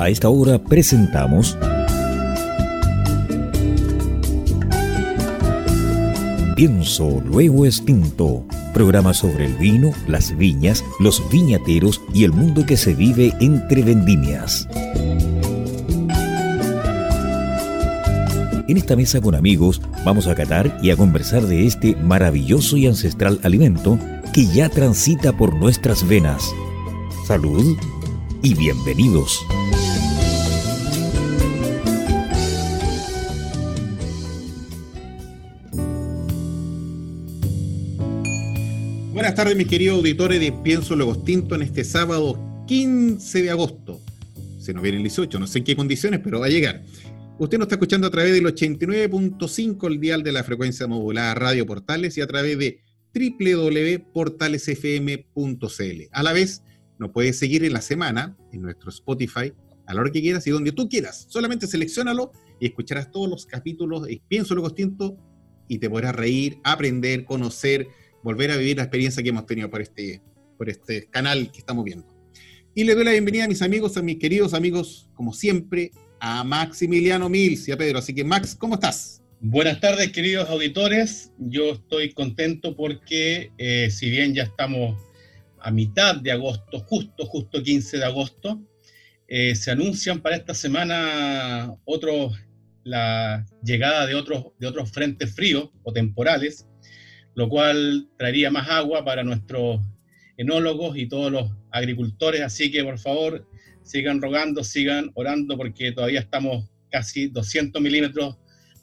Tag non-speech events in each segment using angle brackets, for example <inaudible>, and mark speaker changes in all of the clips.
Speaker 1: A esta hora presentamos Pienso Luego Extinto, programa sobre el vino, las viñas, los viñateros y el mundo que se vive entre vendimias. En esta mesa con amigos vamos a catar y a conversar de este maravilloso y ancestral alimento que ya transita por nuestras venas. Salud y bienvenidos.
Speaker 2: Tardes, mis queridos auditores de Pienso Luego Extinto en este sábado 15 de agosto. Se nos viene el 18, no sé en qué condiciones, pero va a llegar. Usted nos está escuchando a través del 89.5, el dial de la frecuencia modulada Radio Portales y a través de www.portalesfm.cl. A la vez, nos puedes seguir en la semana en nuestro Spotify a la hora que quieras y donde tú quieras. Solamente seleccionalo y escucharás todos los capítulos de Pienso Luego Extinto y te podrás reír, aprender, conocer volver a vivir la experiencia que hemos tenido por este, por este canal que estamos viendo. Y le doy la bienvenida a mis amigos, a mis queridos amigos, como siempre, a Maximiliano Mills y a Pedro. Así que, Max, ¿cómo estás?
Speaker 3: Buenas tardes, queridos auditores. Yo estoy contento porque, eh, si bien ya estamos a mitad de agosto, justo, justo 15 de agosto, eh, se anuncian para esta semana otros, la llegada de otros, de otros frentes fríos o temporales lo cual traería más agua para nuestros enólogos y todos los agricultores. Así que por favor, sigan rogando, sigan orando, porque todavía estamos casi 200 milímetros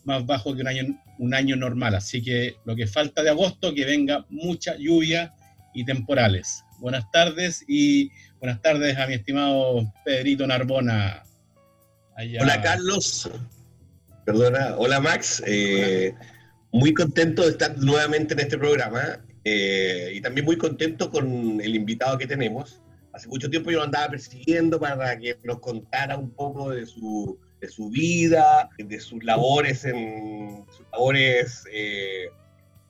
Speaker 3: más bajo que un año, un año normal. Así que lo que falta de agosto, que venga mucha lluvia y temporales. Buenas tardes y buenas tardes a mi estimado Pedrito Narbona.
Speaker 4: Hola Carlos, perdona, hola Max. Eh, muy contento de estar nuevamente en este programa eh, y también muy contento con el invitado que tenemos. Hace mucho tiempo yo lo andaba persiguiendo para que nos contara un poco de su, de su vida, de sus labores en, sus labores, eh,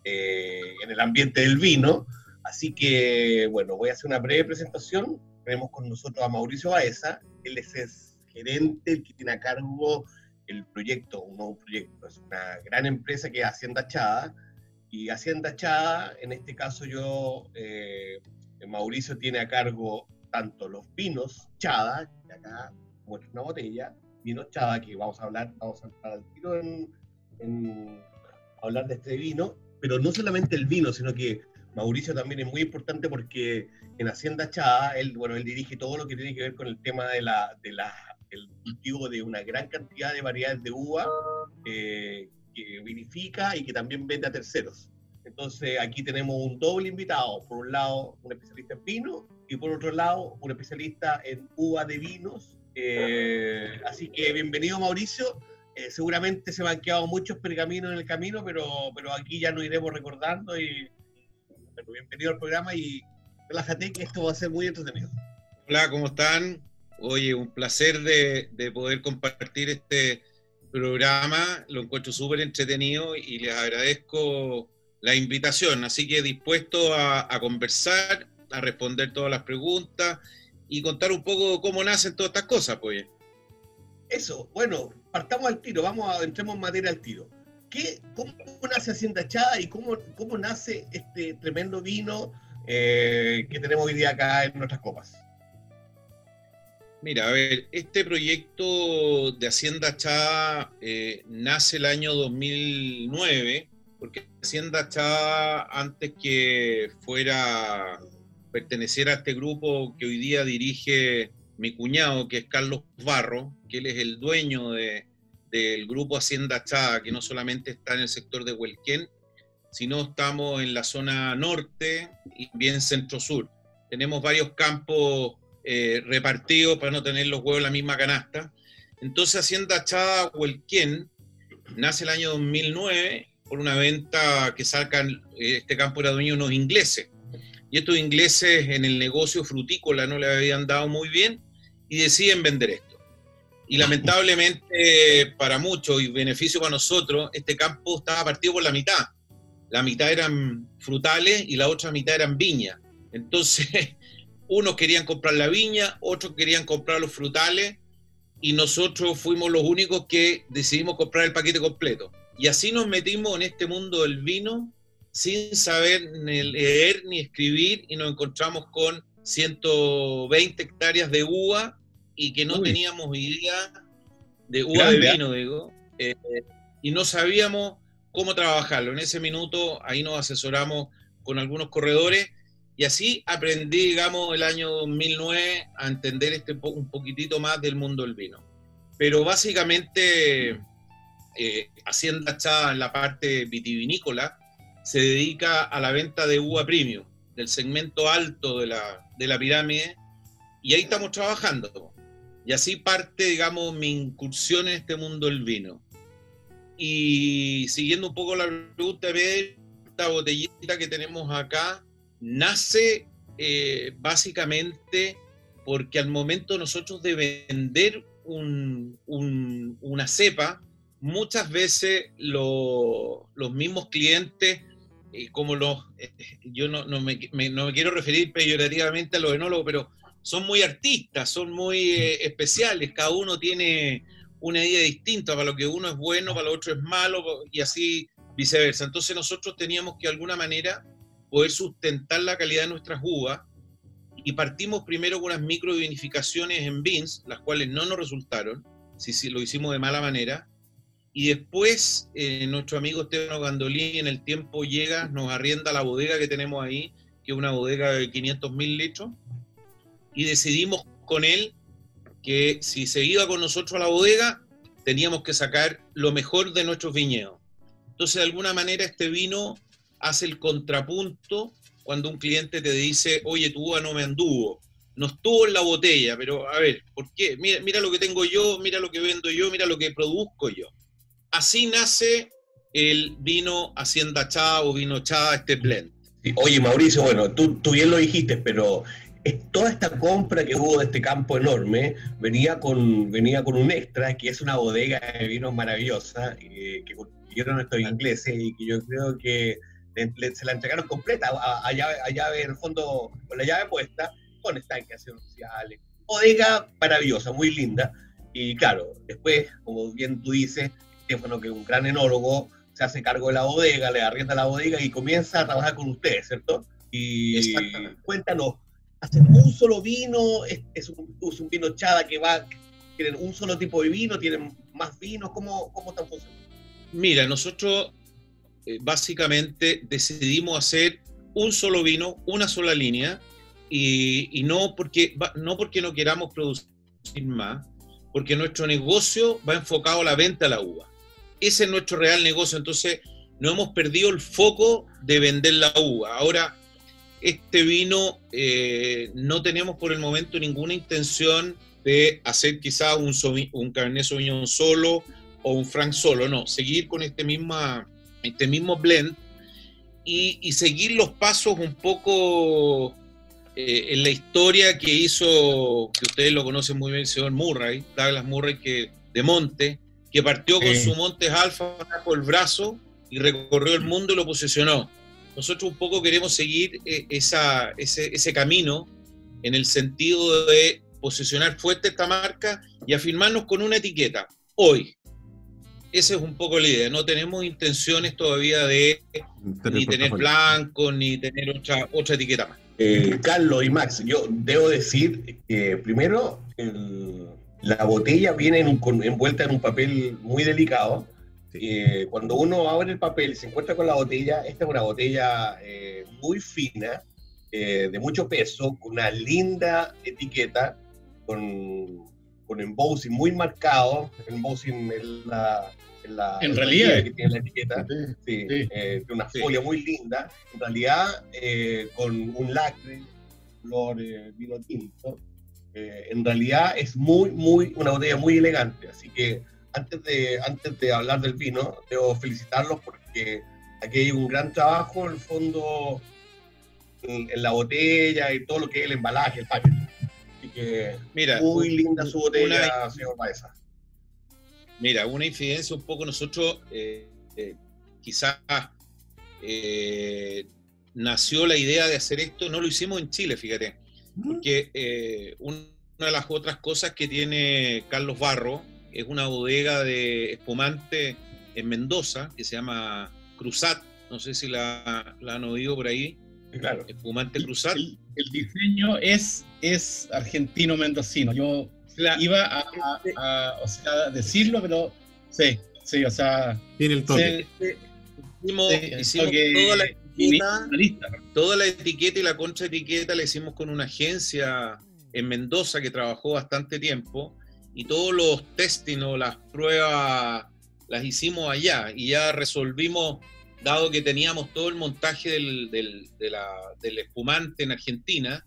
Speaker 4: eh, en el ambiente del vino. Así que, bueno, voy a hacer una breve presentación. Tenemos con nosotros a Mauricio Baeza. Él es, es gerente, el que tiene a cargo el proyecto, un nuevo proyecto. Es una gran empresa que es Hacienda Chada. Y Hacienda Chada, en este caso yo, eh, Mauricio tiene a cargo tanto los vinos Chada, que acá muestra una botella, vinos Chada, que vamos a hablar, vamos a entrar al tiro en, hablar de este vino, pero no solamente el vino, sino que Mauricio también es muy importante porque en Hacienda Chada, él, bueno, él dirige todo lo que tiene que ver con el tema de la, de la el cultivo de una gran cantidad de variedades de uva eh, que vinifica y que también vende a terceros. Entonces aquí tenemos un doble invitado, por un lado un especialista en vino y por otro lado un especialista en uva de vinos. Eh, así que bienvenido Mauricio. Eh, seguramente se me han quedado muchos pergaminos en el camino, pero, pero aquí ya nos iremos recordando y bienvenido al programa y relájate que esto va a ser muy entretenido.
Speaker 5: Hola, ¿cómo están? Oye, un placer de, poder compartir este programa, lo encuentro súper entretenido y les agradezco la invitación, así que dispuesto a, conversar, a responder todas las preguntas y contar un poco cómo nacen todas estas cosas, pues.
Speaker 4: Eso, bueno, partamos al tiro, vamos a entremos en materia al tiro. ¿Qué, ¿Cómo nace Hacienda Chada y cómo, cómo nace este tremendo vino eh, que tenemos hoy día acá en nuestras copas?
Speaker 5: Mira, a ver, este proyecto de Hacienda Chá eh, nace el año 2009, porque Hacienda Chá, antes que fuera pertenecer a este grupo que hoy día dirige mi cuñado, que es Carlos Barro, que él es el dueño del grupo Hacienda Chá, que no solamente está en el sector de Huelquén, sino estamos en la zona norte y bien centro-sur. Tenemos varios campos eh, repartido para no tener los huevos en la misma canasta. Entonces Hacienda Chada Huelquén nace el año 2009 por una venta que sacan, eh, este campo era dueño de unos ingleses. Y estos ingleses en el negocio frutícola no le habían dado muy bien y deciden vender esto. Y <laughs> lamentablemente para muchos y beneficio para nosotros, este campo estaba partido por la mitad. La mitad eran frutales y la otra mitad eran viñas. Entonces unos querían comprar la viña, otros querían comprar los frutales y nosotros fuimos los únicos que decidimos comprar el paquete completo. Y así nos metimos en este mundo del vino sin saber ni leer ni escribir y nos encontramos con 120 hectáreas de uva y que no teníamos idea de uva de vino, digo, eh, y no sabíamos cómo trabajarlo. En ese minuto ahí nos asesoramos con algunos corredores y así aprendí, digamos, el año 2009 a entender este un poquitito más del mundo del vino. Pero básicamente, eh, Hacienda está en la parte vitivinícola, se dedica a la venta de uva premium, del segmento alto de la, de la pirámide, y ahí estamos trabajando. Y así parte, digamos, mi incursión en este mundo del vino. Y siguiendo un poco la pregunta de esta botellita que tenemos acá, nace eh, básicamente porque al momento nosotros de vender una cepa, muchas veces los mismos clientes, eh, como los, eh, yo no, me, quiero referir peyorativamente a los enólogos, pero son muy artistas, son muy especiales, cada uno tiene una idea distinta, para lo que uno es bueno, para lo otro es malo, y así viceversa. Entonces nosotros teníamos que de alguna manera poder sustentar la calidad de nuestras uvas. Y partimos primero con unas microvinificaciones en beans, las cuales no nos resultaron, si, si lo hicimos de mala manera, y después eh, nuestro amigo Esteban Gandolini en el tiempo llega, nos arrienda la bodega que tenemos ahí, que es una bodega de 500 mil litros, y decidimos con él que si se iba con nosotros a la bodega, teníamos que sacar lo mejor de nuestros viñedos. Entonces, de alguna manera, este vino hace el contrapunto cuando un cliente te dice, oye, tu uva no me anduvo, no estuvo en la botella, pero a ver, ¿por qué? Mira, mira lo que tengo yo, mira lo que vendo yo, mira lo que produzco yo. Así nace el vino Hacienda Chá o vino Chá, este blend.
Speaker 4: Oye, Mauricio, bueno, tú, tú bien lo dijiste, pero toda esta compra que hubo de este campo enorme venía con, venía con un extra, que es una bodega de vinos maravillosa, eh, que yo no estoy inglés y que yo creo que se la entregaron completa a, llave, en el fondo, con la llave puesta, con estanques sociales. Bodega maravillosa, muy linda. Y claro, después, como bien tú dices, Stefano, que es un gran enólogo, se hace cargo de la bodega, le arrienda la bodega y comienza a trabajar con ustedes, ¿cierto? Y cuéntanos, ¿hacen un solo vino? ¿Es, un, vino chada que va, tienen un solo tipo de vino? ¿Tienen más vinos? ¿Cómo, cómo están funcionando?
Speaker 5: Mira, nosotros eh, básicamente decidimos hacer un solo vino, una sola línea, y, no, porque, no porque no queramos producir más, porque nuestro negocio va enfocado a la venta de la uva. Ese es nuestro real negocio, entonces no hemos perdido el foco de vender la uva. Ahora, este vino eh, no tenemos por el momento ninguna intención de hacer quizá un, un Cabernet Sauvignon solo o un Franc solo, no, seguir con este misma este mismo blend y, seguir los pasos un poco eh, en la historia que hizo, que ustedes lo conocen muy bien, el señor Murray, Douglas Murray, que, de Monte, que partió con su Montes Alfa bajo el brazo y recorrió el mundo y lo posicionó. Nosotros un poco queremos seguir eh, esa, ese, ese camino en el sentido de posicionar fuerte esta marca y afirmarnos con una etiqueta. Hoy, esa es un poco la idea. No tenemos intenciones todavía de ni tener blanco, ni tener otra, otra etiqueta más.
Speaker 4: Eh, Carlos y Max, yo debo decir que primero la botella viene envuelta en un papel muy delicado. Eh, cuando uno abre el papel y se encuentra con la botella, esta es una botella eh, muy fina, de mucho peso, con una linda etiqueta, con, con embossing muy marcado. Embossing es la,
Speaker 3: en realidad
Speaker 4: que tiene la etiqueta, sí, eh, una folia muy linda, en realidad eh, con un lacre, flor, eh, vino tinto, en realidad es muy, muy, una botella muy elegante, así que antes de, antes de hablar del vino, debo felicitarlos porque aquí hay un gran trabajo en el fondo en, la botella y todo lo que es el embalaje, el packaging. Así que Mira, muy linda su botella, señor Baeza.
Speaker 5: Mira, una incidencia un poco nosotros, eh, eh, quizás eh, nació la idea de hacer esto, no lo hicimos en Chile, fíjate, porque una de las otras cosas que tiene Carlos Barro, es una bodega de espumante en Mendoza que se llama Cruzat, no sé si la, han oído por ahí.
Speaker 3: Claro. Espumante Cruzat. El, diseño es, es argentino-mendocino. Yo iba a, decirlo, pero sí, sí, o sea.
Speaker 2: Tiene el toque.
Speaker 5: hicimos, toda la etiqueta, toda la etiqueta y la contraetiqueta la hicimos con una agencia en Mendoza que trabajó bastante tiempo y todos los testing o las pruebas las hicimos allá y ya resolvimos, dado que teníamos todo el montaje del, del, del espumante en Argentina,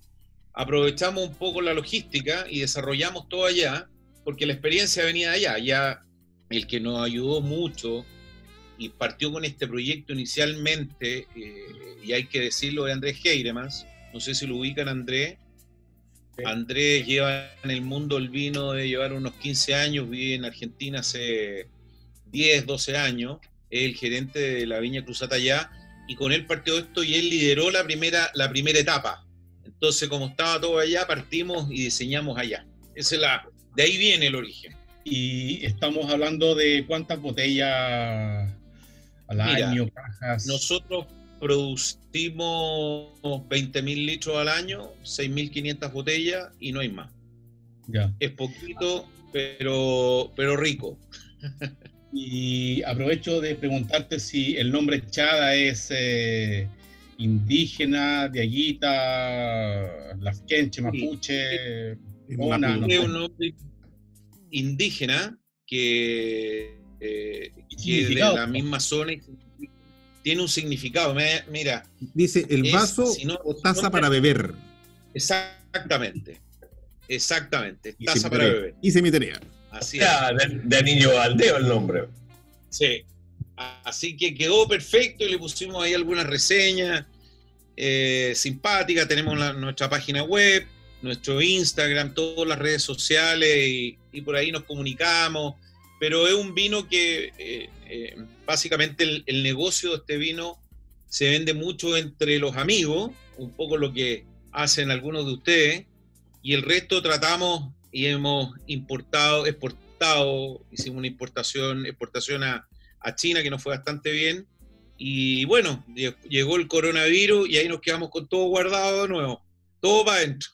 Speaker 5: aprovechamos un poco la logística y desarrollamos todo allá, porque la experiencia venía de allá. Ya el que nos ayudó mucho y partió con este proyecto inicialmente, eh, y hay que decirlo, de Andrés Heiremans, no sé si lo ubican Andrés, Andrés lleva en el mundo el vino de llevar unos 15 años, vive en Argentina hace 10, 12 años, es el gerente de la Viña Cruzata allá, y con él partió esto y él lideró la primera, la primera etapa. Entonces, como estaba todo allá, partimos y diseñamos allá. Esa es la, de ahí viene el origen.
Speaker 3: Y estamos hablando de cuántas botellas al año, cajas.
Speaker 5: Nosotros producimos 20.000 litros al año, 6.500 botellas y no hay más. Ya. Es poquito, pero, pero rico. <laughs>
Speaker 3: Y aprovecho de preguntarte si el nombre Chada es eh, indígena, mapuche,
Speaker 5: mona, no Es un nombre indígena que, eh, que de la misma zona tiene un significado. Mira.
Speaker 2: Dice el vaso o taza para beber.
Speaker 5: Exactamente. Exactamente. Taza para beber.
Speaker 2: Hice mi tarea.
Speaker 4: Así es. De, de, niño Aldeo el nombre.
Speaker 5: Sí. Así que quedó perfecto y le pusimos ahí algunas reseñas eh, simpáticas. Tenemos nuestra página web, nuestro Instagram, todas las redes sociales y por ahí nos comunicamos pero es un vino que eh, eh, básicamente el, negocio de este vino se vende mucho entre los amigos, un poco lo que hacen algunos de ustedes, y el resto tratamos y hemos importado, exportado, hicimos una importación, exportación a, a China que nos fue bastante bien, y bueno, llegó el coronavirus y ahí nos quedamos con todo guardado de nuevo, todo para adentro.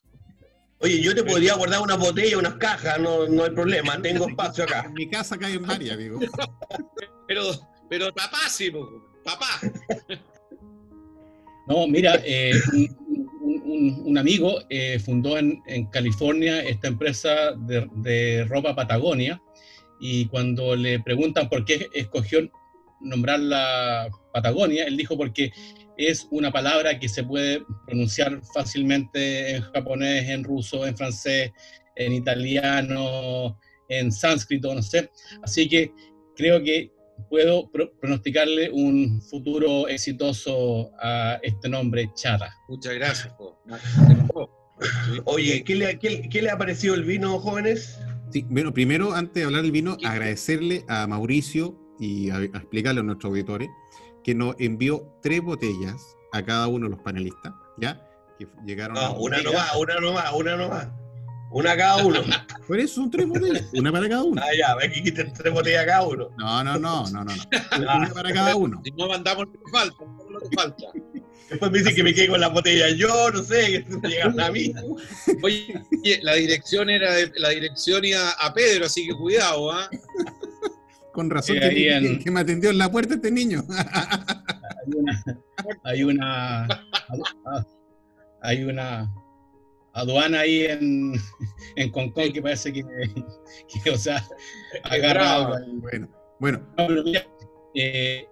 Speaker 4: Oye, yo te podría guardar una botella, unas cajas, no, no hay problema, tengo espacio acá.
Speaker 2: En mi casa cae en varias, digo. <laughs>
Speaker 5: Pero, pero papá sí, papá. <laughs>
Speaker 3: No, mira, eh, un, amigo eh, fundó en, en, California esta empresa de, de, ropa Patagonia y cuando le preguntan por qué escogió nombrar la Patagonia, él dijo porque es una palabra que se puede pronunciar fácilmente en japonés, en ruso, en francés, en italiano, en sánscrito, no sé. Así que creo que puedo pronosticarle un futuro exitoso a este nombre, Chata.
Speaker 5: Muchas gracias. <laughs>
Speaker 4: Oye, ¿qué le, qué le, ha parecido el vino, jóvenes?
Speaker 2: Bueno, primero, antes de hablar del vino, agradecerle a Mauricio y a, explicarle a nuestros auditores que nos envió tres botellas a cada uno de los panelistas, ¿ya? Que llegaron
Speaker 4: no, una nomás, una nomás, una nomás. Una cada <laughs> uno.
Speaker 2: Por eso son tres botellas, una para cada uno.
Speaker 4: Ah, ya, ves que quiten tres botellas cada uno.
Speaker 2: No, no, no, no, no. no. <laughs> Una para cada uno.
Speaker 5: Si no mandamos lo que falta, lo que falta.
Speaker 4: Después me dicen que me quedé con las botellas yo, no sé, que me llegan a mí.
Speaker 5: Oye, la dirección era de, la dirección iba a Pedro, así que cuidado, ¿ah?
Speaker 2: Con razón que, me atendió en la puerta este niño.
Speaker 3: hay una, hay una, aduana ahí en, en Concón que parece que, o sea, agarrado.
Speaker 2: Bueno, bueno.
Speaker 3: Eh,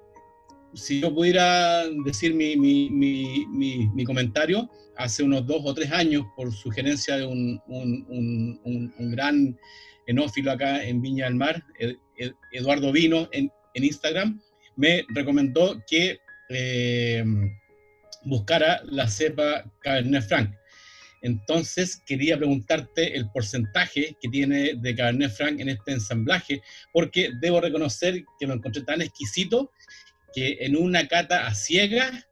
Speaker 3: si yo pudiera decir mi, mi, mi, mi, comentario, hace unos dos o tres años, por sugerencia de un, un, un, un gran enófilo acá en Viña del Mar, Eduardo Vino en, Instagram, me recomendó que eh, buscara la cepa Cabernet Franc. Entonces quería preguntarte el porcentaje que tiene de Cabernet Franc en este ensamblaje, porque debo reconocer que lo encontré tan exquisito que en una cata a ciega,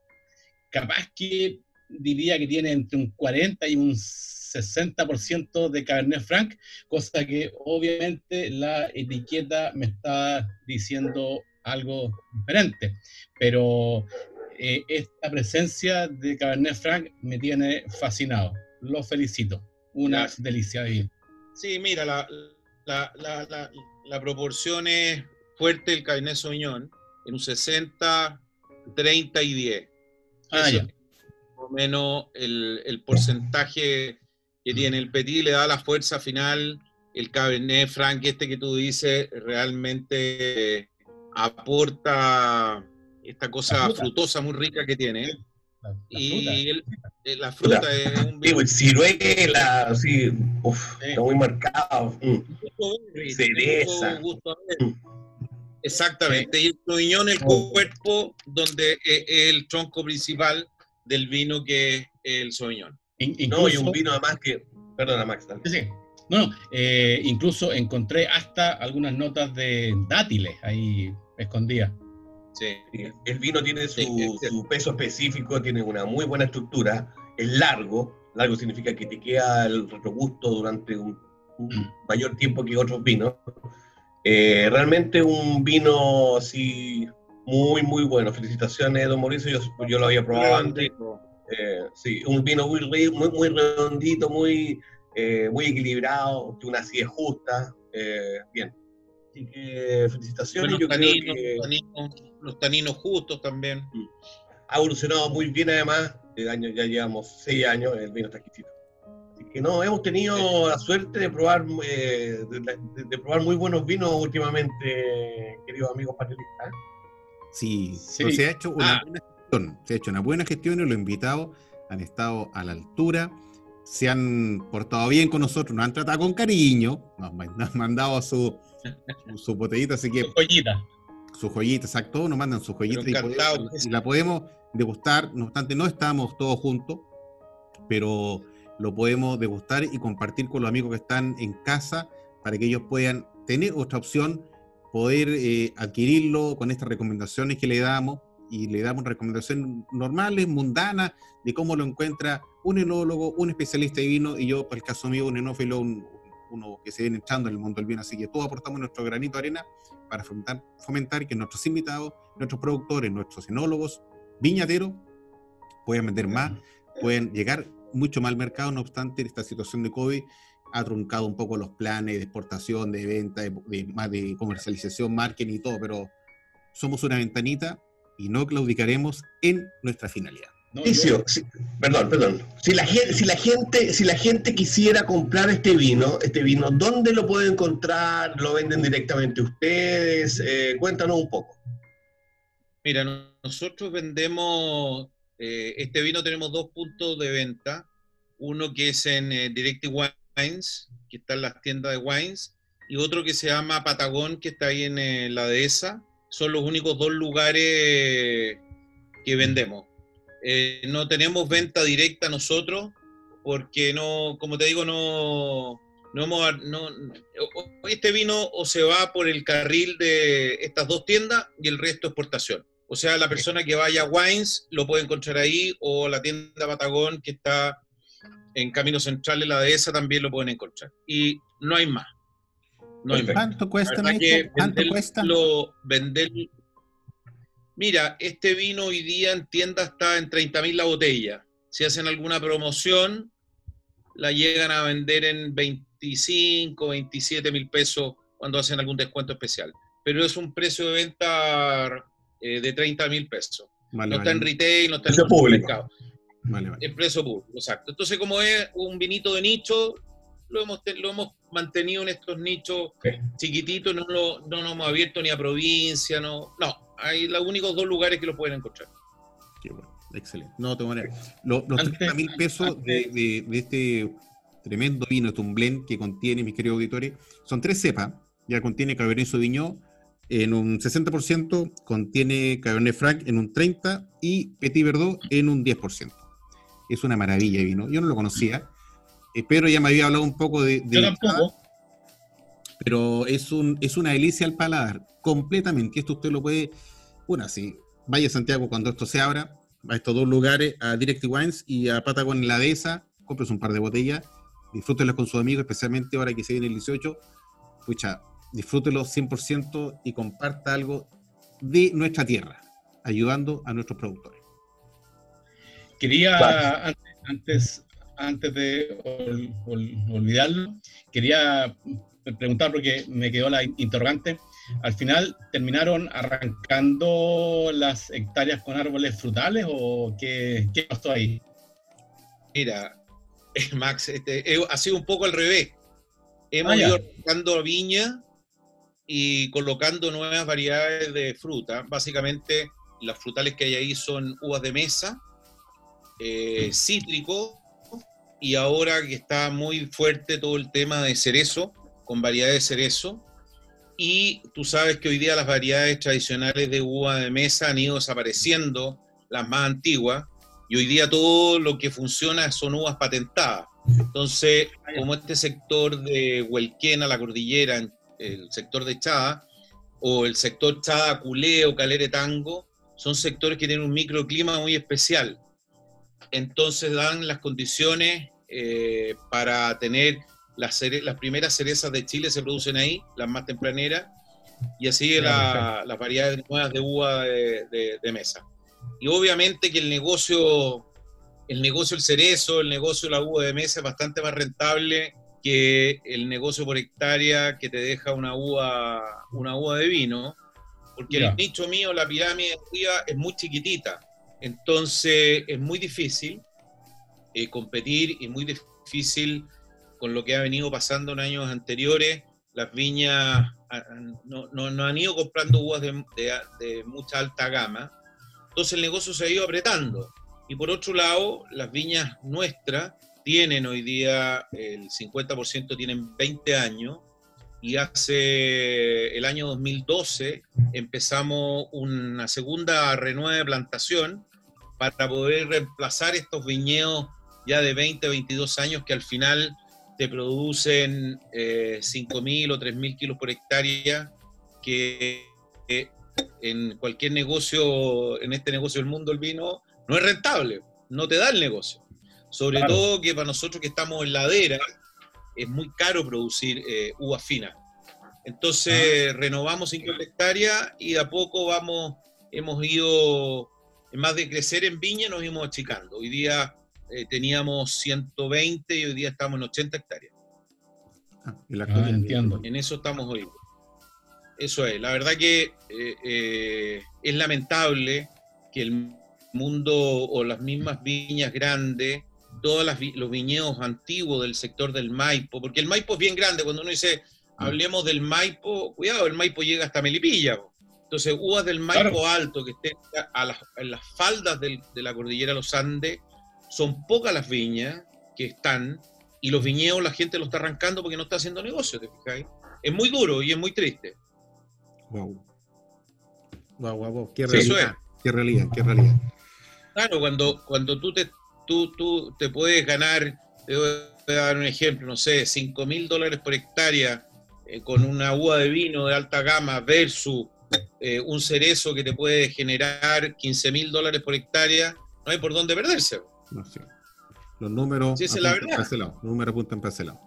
Speaker 3: capaz que diría que tiene entre un 40 y un 60% de Cabernet Franc, cosa que obviamente la etiqueta me está diciendo algo diferente. Pero eh, esta presencia de Cabernet Franc me tiene fascinado. Lo felicito. Una delicia de
Speaker 5: Sí, mira, la, la, la, la, proporción es fuerte el Cabernet Sauvignon, en un 60, 30 y 10. Ah, ya. Por lo menos el, el, porcentaje que tiene el Petit le da la fuerza final. El Cabernet Franc, este que tú dices, realmente aporta esta cosa frutosa muy rica que tiene. y la fruta es un
Speaker 4: vino. ciruela, así, está muy marcado. Mm. Cereza.
Speaker 5: Mm. Exactamente, y el Sauvignon el cuerpo donde es el tronco principal del vino que es el Sauvignon.
Speaker 4: no, y un vino además que, perdona Max.
Speaker 3: Sí, No, eh, incluso encontré hasta algunas notas de dátiles ahí escondidas.
Speaker 4: Sí. El vino tiene su, peso específico, tiene una muy buena estructura, es largo, largo significa que te queda el retrogusto durante un, mm. mayor tiempo que otros vinos. Eh, realmente un vino así muy, muy bueno. Felicitaciones, don Mauricio, yo, lo había probado antes. Eh, sí, un vino muy, muy, muy redondito, muy, eh, muy equilibrado, una acidez justa. bien. Así que felicitaciones.
Speaker 5: Los, taninos, los, taninos, justos también. Mm.
Speaker 4: Ha evolucionado muy bien además. De año, ya llevamos seis años, el vino está exquisito. Que no, hemos tenido la suerte de probar, eh, de, probar muy buenos vinos últimamente, queridos amigos panelistas.
Speaker 2: Sí, se ha hecho una ah. buena gestión. Se ha hecho una buena gestión y los invitados han estado a la altura se han portado bien con nosotros, nos han tratado con cariño, nos han mandado su, su, botellita, así que...
Speaker 3: Su joyita.
Speaker 2: Su joyita, exacto, nos mandan su joyita y, la podemos degustar, no obstante no estamos todos juntos, pero lo podemos degustar y compartir con los amigos que están en casa para que ellos puedan tener otra opción, poder eh, adquirirlo con estas recomendaciones que le damos y le damos recomendaciones normales, mundanas, de cómo lo encuentra un enólogo, un especialista de vino y yo, por el caso mío, un enófilo, uno que se viene echando en el mundo del vino. Así que todos aportamos nuestro granito de arena para fomentar, fomentar que nuestros invitados, nuestros productores, nuestros enólogos, viñateros, puedan vender más, pueden llegar mucho más al mercado. No obstante, esta situación de COVID ha truncado un poco los planes de exportación, de venta, de, de, de comercialización, marketing y todo, pero somos una ventanita y no claudicaremos en nuestra finalidad.
Speaker 4: perdón, perdón. Si la, gente, si, la gente, si la gente quisiera comprar este vino, este vino, ¿dónde lo puede encontrar? ¿Lo venden directamente ustedes? Eh, cuéntanos un poco.
Speaker 5: Mira, nosotros vendemos, eh, este vino tenemos dos puntos de venta. Uno que es en eh, Directive Wines, que está en las tiendas de wines, y otro que se llama Patagón, que está ahí en la dehesa son los únicos dos lugares que vendemos. Eh, no tenemos venta directa nosotros porque no, como te digo, no, no, no, este vino o se va por el carril de estas dos tiendas y el resto exportación. O sea, la persona que vaya a Wines lo puede encontrar ahí o la tienda Patagón que está en Camino Central en la dehesa también lo pueden encontrar. Y no hay más.
Speaker 2: ¿Cuánto cuesta, ¿Cuánto cuesta?
Speaker 5: vender... Mira, este vino hoy día en tienda está en 30 mil la botella. Si hacen alguna promoción, la llegan a vender en 25, 27 mil pesos cuando hacen algún descuento especial. Pero es un precio de venta eh, de 30 mil pesos. no está en retail, no está en el mercado. Vale, El precio público, exacto. Entonces, como es un vinito de nicho, lo hemos, lo hemos mantenido en estos nichos chiquititos, no, lo, no nos hemos abierto ni a provincia, no, no, hay los únicos dos lugares que lo pueden encontrar.
Speaker 2: Qué bueno, excelente. No, te Los, los 30 mil pesos de, de, este tremendo vino, este un blend que contiene, mis queridos auditores, son tres cepas, ya contiene Cabernet Sauvignon en un 60%, contiene Cabernet Franc en un 30% y Petit Verdot en un 10%. Es una maravilla de vino. Yo no lo conocía Espero ya me había hablado un poco de... pero es, un, es una delicia al paladar, completamente. Esto usted lo puede, bueno, sí, vaya a Santiago cuando esto se abra, a estos dos lugares, a Direct Wines y a Patagon en la dehesa, compres un par de botellas disfrútenlo con sus amigos, especialmente ahora que se viene el 18. Pucha, disfrútelo 100% y comparta algo de nuestra tierra, ayudando a nuestros productores.
Speaker 3: Quería, antes, antes de olvidarlo, quería preguntar porque me quedó la interrogante. Al final, ¿terminaron arrancando las hectáreas con árboles frutales o qué, qué pasó ahí?
Speaker 5: Mira, <laughs> Max, este, ha sido un poco al revés. Hemos ah, ido arrancando viña y colocando nuevas variedades de fruta. Básicamente, las frutales que hay ahí son uvas de mesa, eh, cítrico, y ahora que está muy fuerte todo el tema de cerezo, con variedades de cerezo. Y tú sabes que hoy día las variedades tradicionales de uva de mesa han ido desapareciendo, las más antiguas, y hoy día todo lo que funciona son uvas patentadas. Entonces, como este sector de Huelquena, la cordillera, el sector de Chada, o el sector Chada, Culeo, Calere, Tango, son sectores que tienen un microclima muy especial. Entonces dan las condiciones eh, para tener las, las, primeras cerezas de Chile se producen ahí, las más tempraneras, y así las variedades nuevas de uva de, de, mesa. Y obviamente que el negocio, el negocio del cerezo, el negocio de la uva de mesa es bastante más rentable que el negocio por hectárea que te deja una uva, una uva de vino, porque el nicho mío, la pirámide es muy chiquitita, entonces es muy difícil eh, competir y muy difícil con lo que ha venido pasando en años anteriores. Las viñas no, no, han ido comprando uvas de, de mucha alta gama, entonces el negocio se ha ido apretando. Y por otro lado, las viñas nuestras tienen hoy día, el 50% tienen 20 años, y hace el año 2012 empezamos una segunda renueva de plantación para poder reemplazar estos viñedos ya de 20, 22 años que al final te producen eh, 5.000 o 3.000 kilos por hectárea, que en cualquier negocio, en este negocio del mundo del vino, no es rentable, no te da el negocio. Sobre todo que para nosotros que estamos en ladera, es muy caro producir eh, uva fina. Entonces ah. renovamos 50 hectáreas y de a poco vamos, hemos ido, en más de crecer en viña, nos íbamos achicando. Hoy día eh, teníamos 120 y hoy día estamos en 80 hectáreas.
Speaker 3: Ah, ah entiendo.
Speaker 5: En eso estamos hoy. Eso es. La verdad que eh, es lamentable que el mundo o las mismas viñas grandes todos los viñedos antiguos del sector del Maipo, porque el Maipo es bien grande, cuando uno dice, mm. hablemos del Maipo, cuidado, el Maipo llega hasta Melipilla. Entonces, uvas del Maipo alto, que estén a las, en las faldas de la cordillera de los Andes, son pocas las viñas que están, y los viñedos la gente los está arrancando porque no está haciendo negocio, ¿te fijáis? Es muy duro y es muy triste.
Speaker 2: Wow. Wow, wow, Qué realidad. Qué realidad, qué realidad.
Speaker 5: Claro, cuando, cuando tú te tú, tú te puedes ganar, te voy a dar un ejemplo, no sé, 5 mil dólares por hectárea eh, con una uva de vino de alta gama versus eh, un cerezo que te puede generar 15 mil dólares por hectárea, no hay por dónde perderse. No,
Speaker 2: sí. Los números
Speaker 5: sí,
Speaker 2: apuntan para ese lado. Los números apuntan para ese lado.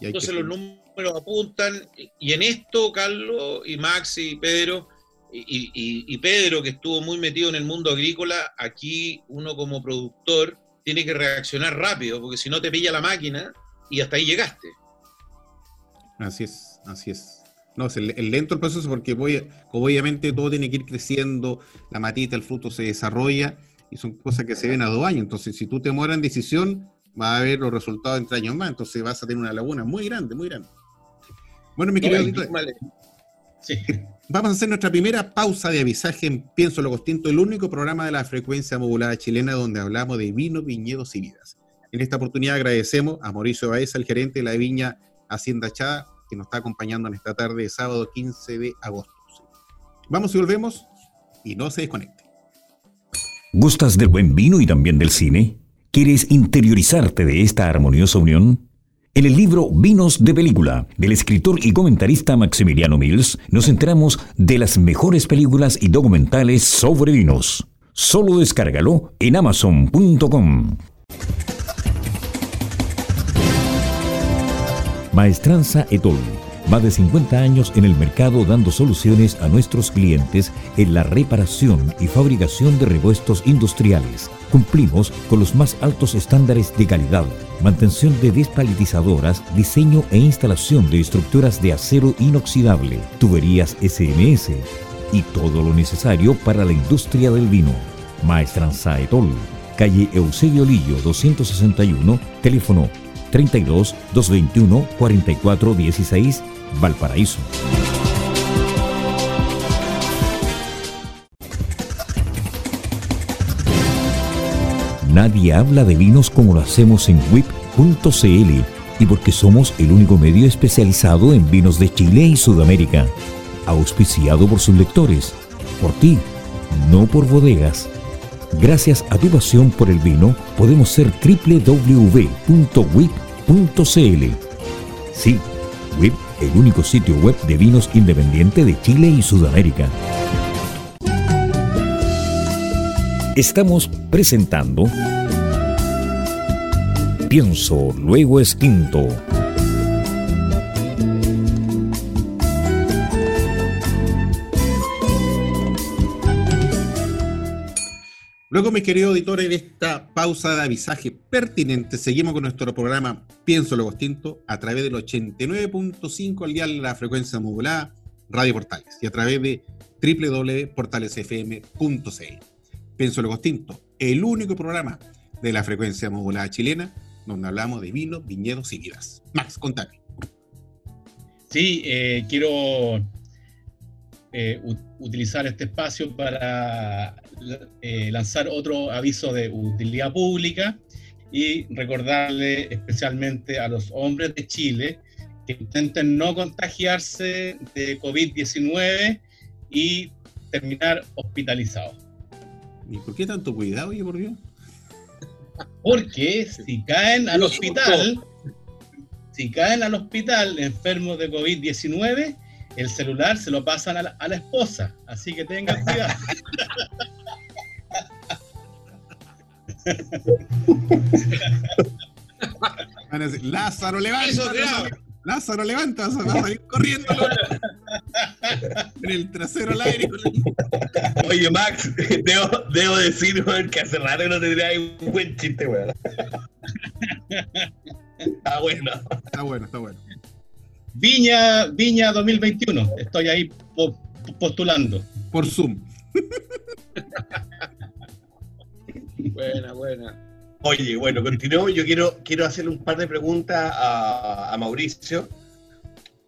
Speaker 5: Entonces los números apuntan, y en esto, Carlos y Max y Pedro, y, y, Pedro, que estuvo muy metido en el mundo agrícola, aquí uno como productor tiene que reaccionar rápido, porque si no te pilla la máquina y hasta ahí llegaste.
Speaker 2: Así es, así es. No, es el, lento el proceso porque voy, obviamente todo tiene que ir creciendo, la matita, el fruto se desarrolla y son cosas que se ven a dos años. Entonces, si tú te mueras en decisión, va a ver los resultados entre años más. Entonces vas a tener una laguna muy grande, muy grande. Bueno, mi querido sí. <laughs> Vamos a hacer nuestra primera pausa de avisaje en Pienso lo Costinto, el único programa de la frecuencia modulada chilena donde hablamos de vino, viñedos y vidas. En esta oportunidad agradecemos a Mauricio Baeza, el gerente de la viña Hacienda Chada, que nos está acompañando en esta tarde de sábado 15 de agosto. Vamos y volvemos y no se desconecte.
Speaker 1: ¿Gustas del buen vino y también del cine? ¿Quieres interiorizarte de esta armoniosa unión? En el libro Vinos de Película, del escritor y comentarista Maximiliano Mills, nos enteramos de las mejores películas y documentales sobre vinos. Solo descárgalo en amazon.com. Maestranza Etol. Más de 50 años en el mercado dando soluciones a nuestros clientes en la reparación y fabricación de repuestos industriales. Cumplimos con los más altos estándares de calidad, mantención de despalitizadoras, diseño e instalación de estructuras de acero inoxidable, tuberías SMS y todo lo necesario para la industria del vino. Maestranza Etol, calle Eusebio Lillo 261, teléfono 32 221 44 16, Valparaíso. Nadie habla de vinos como lo hacemos en WIP.cl y porque somos el único medio especializado en vinos de Chile y Sudamérica. Auspiciado por sus lectores, por ti, no por bodegas. Gracias a tu pasión por el vino, podemos ser www.wip.cl Sí, WIP, el único sitio web de vinos independiente de Chile y Sudamérica. Estamos presentando Pienso, luego extinto.
Speaker 2: Luego, mis queridos auditores, de esta pausa de avisaje pertinente, seguimos con nuestro programa Pienso Luego Extinto a través del 89.5 al día de la frecuencia modulada Radio Portales y a través de www.portalesfm.cl. Pienso Luego Extinto, el único programa de la frecuencia modulada chilena donde hablamos de vino, viñedos y vidas. Max, contame.
Speaker 3: Sí, eh, quiero eh, utilizar este espacio para eh, lanzar otro aviso de utilidad pública y recordarle especialmente a los hombres de Chile que intenten no contagiarse de COVID-19 y terminar hospitalizados.
Speaker 2: ¿Y por qué tanto cuidado, oye, por Dios?
Speaker 3: Porque si caen al hospital, si caen al hospital enfermos de COVID-19, el celular se lo pasan a la, esposa. Así que tengan cuidado. <laughs>
Speaker 2: Lázaro, levanta. Lázaro, levanta, va a salir corriendo en el trasero al aire.
Speaker 4: Oye, Max, debo, debo decir que hace rato no tendría un buen chiste, weón. <laughs> Está bueno.
Speaker 2: Está bueno, está bueno.
Speaker 3: Viña, Viña 2021. Estoy ahí postulando.
Speaker 2: Por Zoom. <laughs>
Speaker 5: buena, buena.
Speaker 4: Oye, bueno, continuamos. Yo quiero, quiero hacerle un par de preguntas a, a Mauricio,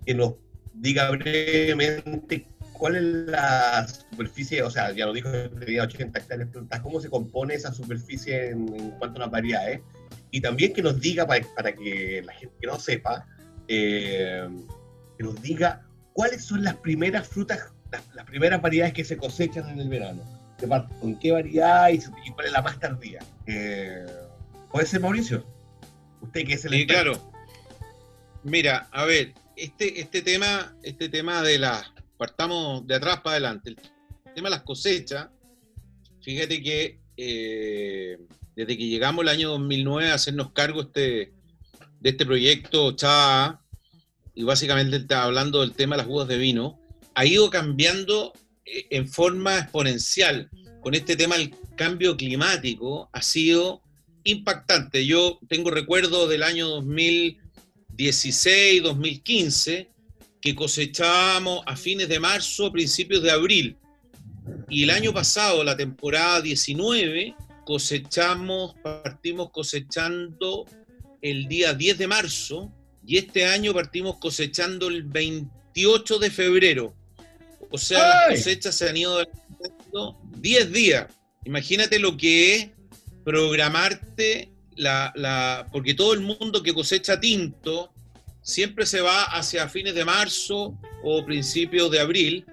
Speaker 4: que nos diga brevemente cuál es la superficie, o sea, ya lo dijo, tenía 80 hectáreas plantadas, cómo se compone esa superficie en, cuanto a las variedades, y también que nos diga, para, para que la gente que no sepa, eh, que nos diga cuáles son las primeras frutas, las, primeras variedades que se cosechan en el verano. ¿Con qué variedad y, cuál es la más tardía? Eh, ¿Puede ser Mauricio? Usted que es el...
Speaker 5: Sí, claro. Mira, a ver, este, este, tema, este tema de las, partamos de atrás para adelante, el tema de las cosechas, fíjate que eh, desde que llegamos el año 2009 a hacernos cargo este, de este proyecto CHA, y básicamente está hablando del tema de las uvas de vino, ha ido cambiando eh, en forma exponencial. Con este tema del cambio climático ha sido impactante. Yo tengo recuerdo del año 2016, 2015, que cosechábamos a fines de marzo, principios de abril. Y el año pasado, la temporada 19, cosechamos, partimos cosechando el día 10 de marzo y este año partimos cosechando el 28 de febrero. O sea, las cosechas se han ido 10 días. Imagínate lo que es programarte la, la, porque todo el mundo que cosecha tinto siempre se va hacia fines de marzo o principios de abril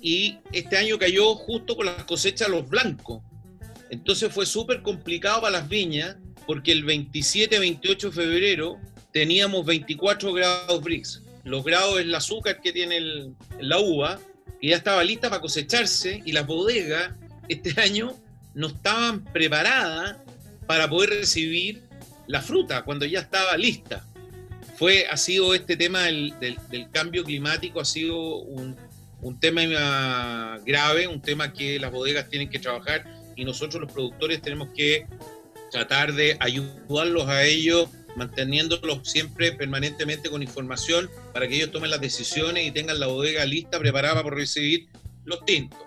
Speaker 5: y este año cayó justo con las cosechas los blancos. Entonces fue súper complicado para las viñas porque el 27-28 de febrero teníamos 24 grados Brix. Los grados es el azúcar que tiene la uva, y ya estaba lista para cosecharse, y las bodegas este <laughs> año no estaban preparadas para poder recibir la fruta cuando ya estaba lista. fue, ha sido este tema del, cambio climático, ha sido un, tema grave, un tema que las bodegas tienen que trabajar y nosotros los productores tenemos que tratar de ayudarlos a ellos, manteniéndolos siempre permanentemente con información para que ellos tomen las decisiones y tengan la bodega lista, preparada para recibir los tintos.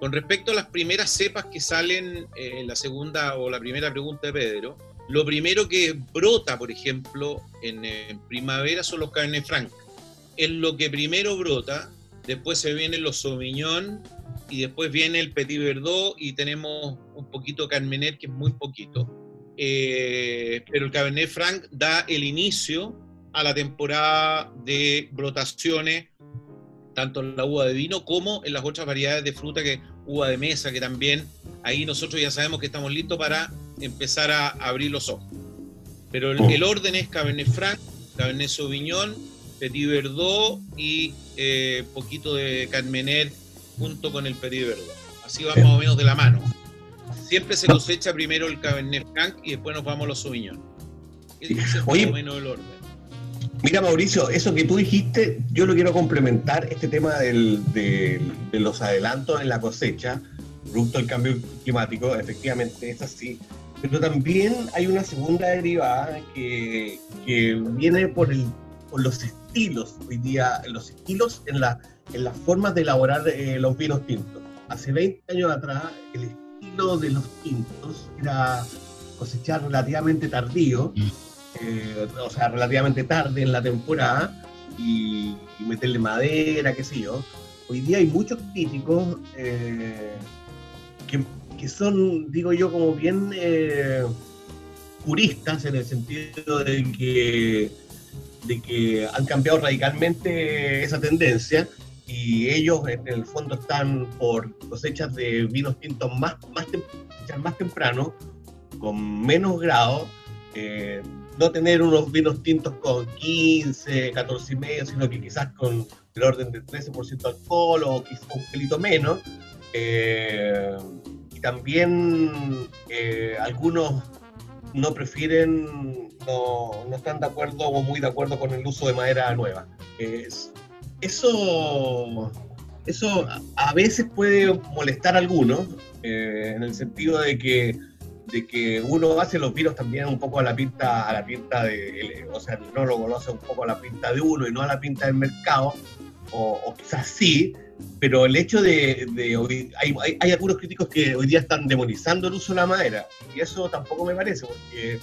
Speaker 5: Con respecto a las primeras cepas que salen eh, en la segunda o la primera pregunta de Pedro, lo primero que brota, por ejemplo, en, primavera son los Cabernet Franc. Es lo que primero brota, después se vienen los Sauvignon y después viene el Petit Verdot y tenemos un poquito Carmener, que es muy poquito. Eh, pero el Cabernet Franc da el inicio a la temporada de brotaciones tanto en la uva de vino como en las otras variedades de fruta, que uva de mesa, que también ahí nosotros ya sabemos que estamos listos para empezar a abrir los ojos. Pero el, oh. orden es Cabernet Franc, Cabernet Sauvignon, Petit Verdot y eh, poquito de Carmener junto con el Petit Verdot. Así va más o menos de la mano. Siempre se cosecha primero el Cabernet Franc y después nos vamos a los Sauvignon.
Speaker 4: Ese es más o menos el orden. Mira, Mauricio, eso que tú dijiste, yo lo quiero complementar, este tema de, los adelantos en la cosecha, producto del cambio climático, efectivamente es así. Pero también hay una segunda derivada que, viene por, el, por los estilos, hoy día, los estilos en, la, en las formas de elaborar eh, los vinos tintos. Hace 20 años atrás, el estilo de los tintos era cosechar relativamente tardío. Mm. Eh, o sea, relativamente tarde en la temporada y, meterle madera, qué sé yo. Hoy día hay muchos críticos eh, que, son, digo yo, como bien puristas en el sentido de que, de que han cambiado radicalmente esa tendencia y ellos en el fondo están por cosechas de vinos tintos más, más, más temprano, con menos grado, no tener unos vinos tintos con 15, 14 y medio, sino que quizás con el orden de 13% alcohol o quizás un pelito menos. Eh, y también eh, algunos no prefieren, no, no, están de acuerdo o muy de acuerdo con el uso de madera nueva. Eso, eso a veces puede molestar a algunos, eh, en el sentido de que de que uno hace los vinos también un poco a la pinta, a la pinta de, o sea, no lo conoce un poco a la pinta de uno y no a la pinta del mercado, o, quizás sí, pero el hecho de, de hay, hay, algunos críticos que hoy día están demonizando el uso de la madera, y eso tampoco me parece, porque,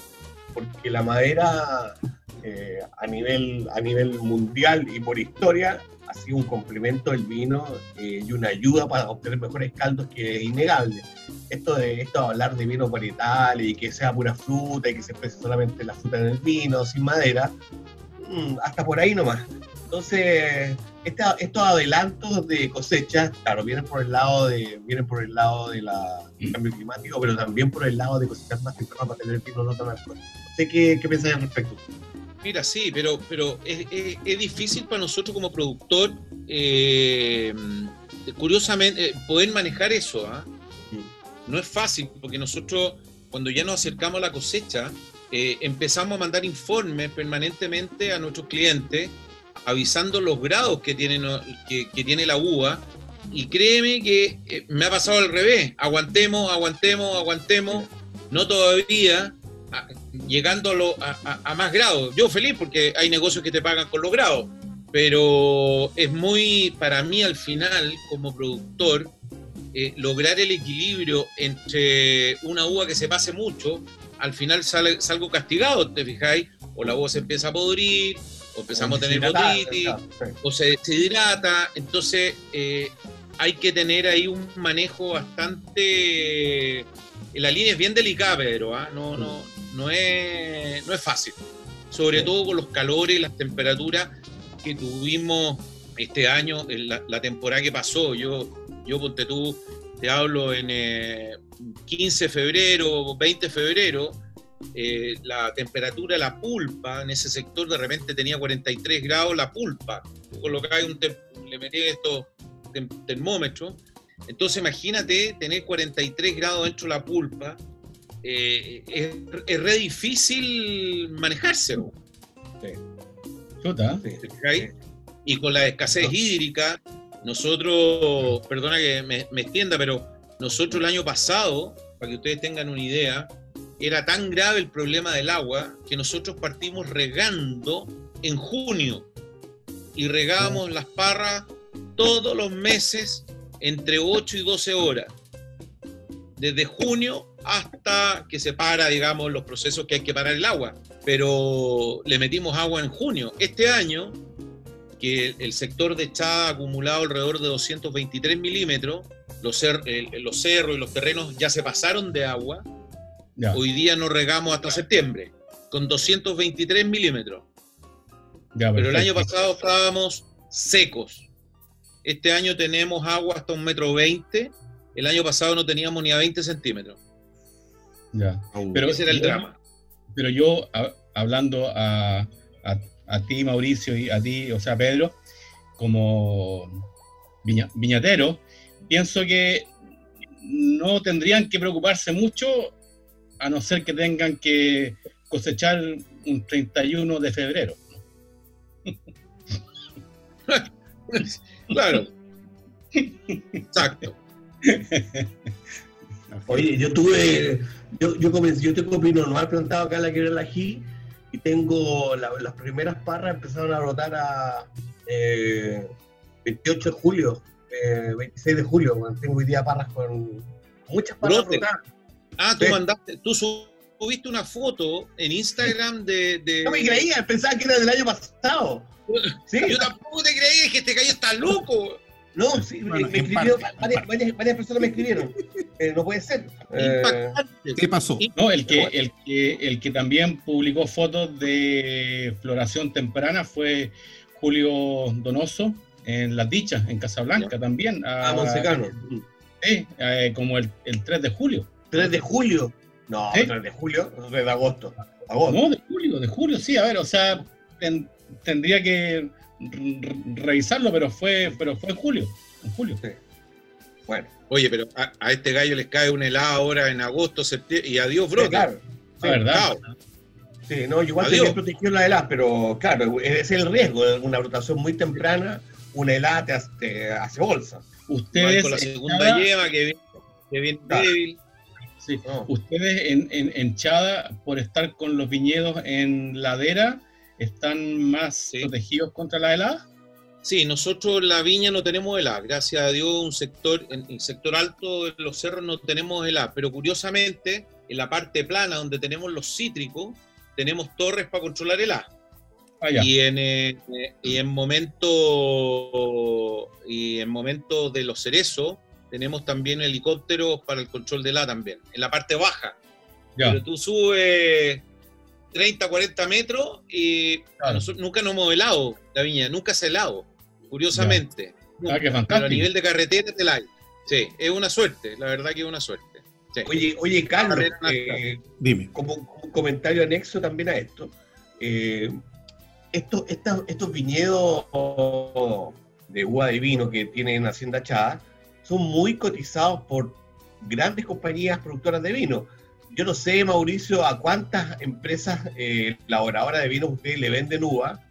Speaker 4: porque la madera eh, a, nivel, a nivel mundial y por historia ha sido un complemento del vino eh, y una ayuda para obtener mejores caldos que es innegable. Esto de, esto hablar de vino varietal y que sea pura fruta y que se exprese solamente la fruta en el vino, sin madera, mm, hasta por ahí nomás. Entonces, estos adelantos de cosecha, claro, vienen por el lado de, vienen por el lado de la cambio climático, pero también por el lado de cosechar más temprano para tener vino no tan alcohol. Sé qué, qué al respecto.
Speaker 5: Mira, sí, pero, pero es, difícil para nosotros como productor, eh, curiosamente, eh, poder manejar eso. ¿ah? Mm. No es fácil, porque nosotros, cuando ya nos acercamos a la cosecha, eh, empezamos a mandar informes permanentemente a nuestros clientes, avisando los grados que tiene, que, que tiene la uva. Y créeme que me ha pasado al revés. Aguantemos, aguantemos, aguantemos. No todavía llegando a, más grados. Yo feliz porque hay negocios que te pagan con los grados, pero es muy, para mí al final, como productor, eh, lograr el equilibrio entre una uva que se pase mucho, al final sale, salgo castigado, ¿te fijáis? O la uva se empieza a podrir, o empezamos a tener botitis, o se deshidrata, entonces eh, hay que tener ahí un manejo bastante... La línea es bien delicada, Pedro, ¿ah? no, no, no es, no es fácil, sobre todo con los calores, las temperaturas que tuvimos este año, en la, temporada que pasó. Yo, yo ponte tú, te hablo en 15 de febrero, 20 de febrero, eh, la temperatura, la pulpa en ese sector de repente tenía 43 grados la pulpa. Colocáis un le metí estos termómetros. Entonces imagínate tener 43 grados dentro de la pulpa eh, es, re difícil manejarse. Y con la escasez hídrica, nosotros, perdona que me, me extienda, pero nosotros el año pasado, para que ustedes tengan una idea, era tan grave el problema del agua que nosotros partimos regando en junio. Y regábamos las parras todos los meses entre 8 y 12 horas. Desde junio hasta que se para, digamos, los procesos que hay que parar el agua. Pero le metimos agua en junio. Este año, que el sector de Chá ha acumulado alrededor de 223 milímetros, los, los cerros y los terrenos ya se pasaron de agua. Hoy día no regamos hasta septiembre, con 223 milímetros. Pero el año pasado estábamos secos. Este año tenemos agua hasta un metro veinte. El año pasado no teníamos ni a 20 centímetros.
Speaker 3: Ya. Pero, ese era el drama. Pero yo, hablando a, ti, Mauricio, y a ti, o sea, Pedro, como viñatero, pienso que no tendrían que preocuparse mucho a no ser que tengan que cosechar un 31 de febrero. <laughs>
Speaker 5: claro. <laughs> Exacto.
Speaker 4: Oye, yo tuve, yo, yo comencé, yo tengo pino normal plantado acá en la quebrada ají y tengo las primeras parras empezaron a brotar a 28 eh, de julio, 26 eh, de julio, tengo hoy día parras con muchas parras brotadas.
Speaker 5: Ah, tú mandaste, tú subiste una foto en Instagram de, de...
Speaker 4: No me creía, pensaba que era del año pasado. <laughs>
Speaker 5: ¿Sí? Yo tampoco te creí, que este gallo está loco.
Speaker 4: No, sí, me, escribió, varias, personas me escribieron. Eh, no puede ser.
Speaker 2: Eh, ¿Qué pasó?
Speaker 3: No, el que, el, que, el que también publicó fotos de floración temprana fue Julio Donoso en Las Dichas, en Casablanca también.
Speaker 4: A, ah, Monsecano.
Speaker 3: Sí, eh, como el, el 3 de julio.
Speaker 4: 3 de julio. No, 3 de julio, 3 de agosto.
Speaker 3: No, de julio, de julio, sí, a ver, o sea, tendría que revisarlo, pero fue, pero fue en julio. En julio.
Speaker 5: Bueno. Oye, pero a, este gallo les cae un helado ahora en agosto, septiembre, y adiós, bro.
Speaker 4: claro.
Speaker 3: Sí, verdad.
Speaker 4: Sí, no, igual se protegió la helada, pero claro, es el riesgo, una brotación muy temprana, una helada te, hace bolsa.
Speaker 3: Ustedes.
Speaker 5: con la segunda lleva que viene, débil.
Speaker 3: Ustedes en, en, Chada, por estar con los viñedos en ladera, ¿están más protegidos contra la helada?
Speaker 5: Sí, nosotros la viña no tenemos helada. Gracias a Dios, un sector, en el sector alto de los cerros no tenemos helada. Pero curiosamente, en la parte plana donde tenemos los cítricos, tenemos torres para controlar helada. Ah, y, en, eh, y en momento y en momento de los cerezos tenemos también helicópteros para el control de la también, en la parte baja. Pero tú subes 30, 40 metros y nosotros nunca nos hemos helado la viña, nunca se ha helado, curiosamente.
Speaker 3: Ah,
Speaker 5: Pero a nivel de carretera te la Sí, es una suerte, la verdad que es una suerte.
Speaker 4: Oye, oye, Carlos, eh, dime. Como, un comentario anexo también a esto, eh, estos, estos viñedos de uva de vino que tienen Hacienda Chada, son muy cotizados por grandes compañías productoras de vino. Yo no sé, Mauricio, a cuántas empresas eh, laboradoras de vino ustedes le venden uva.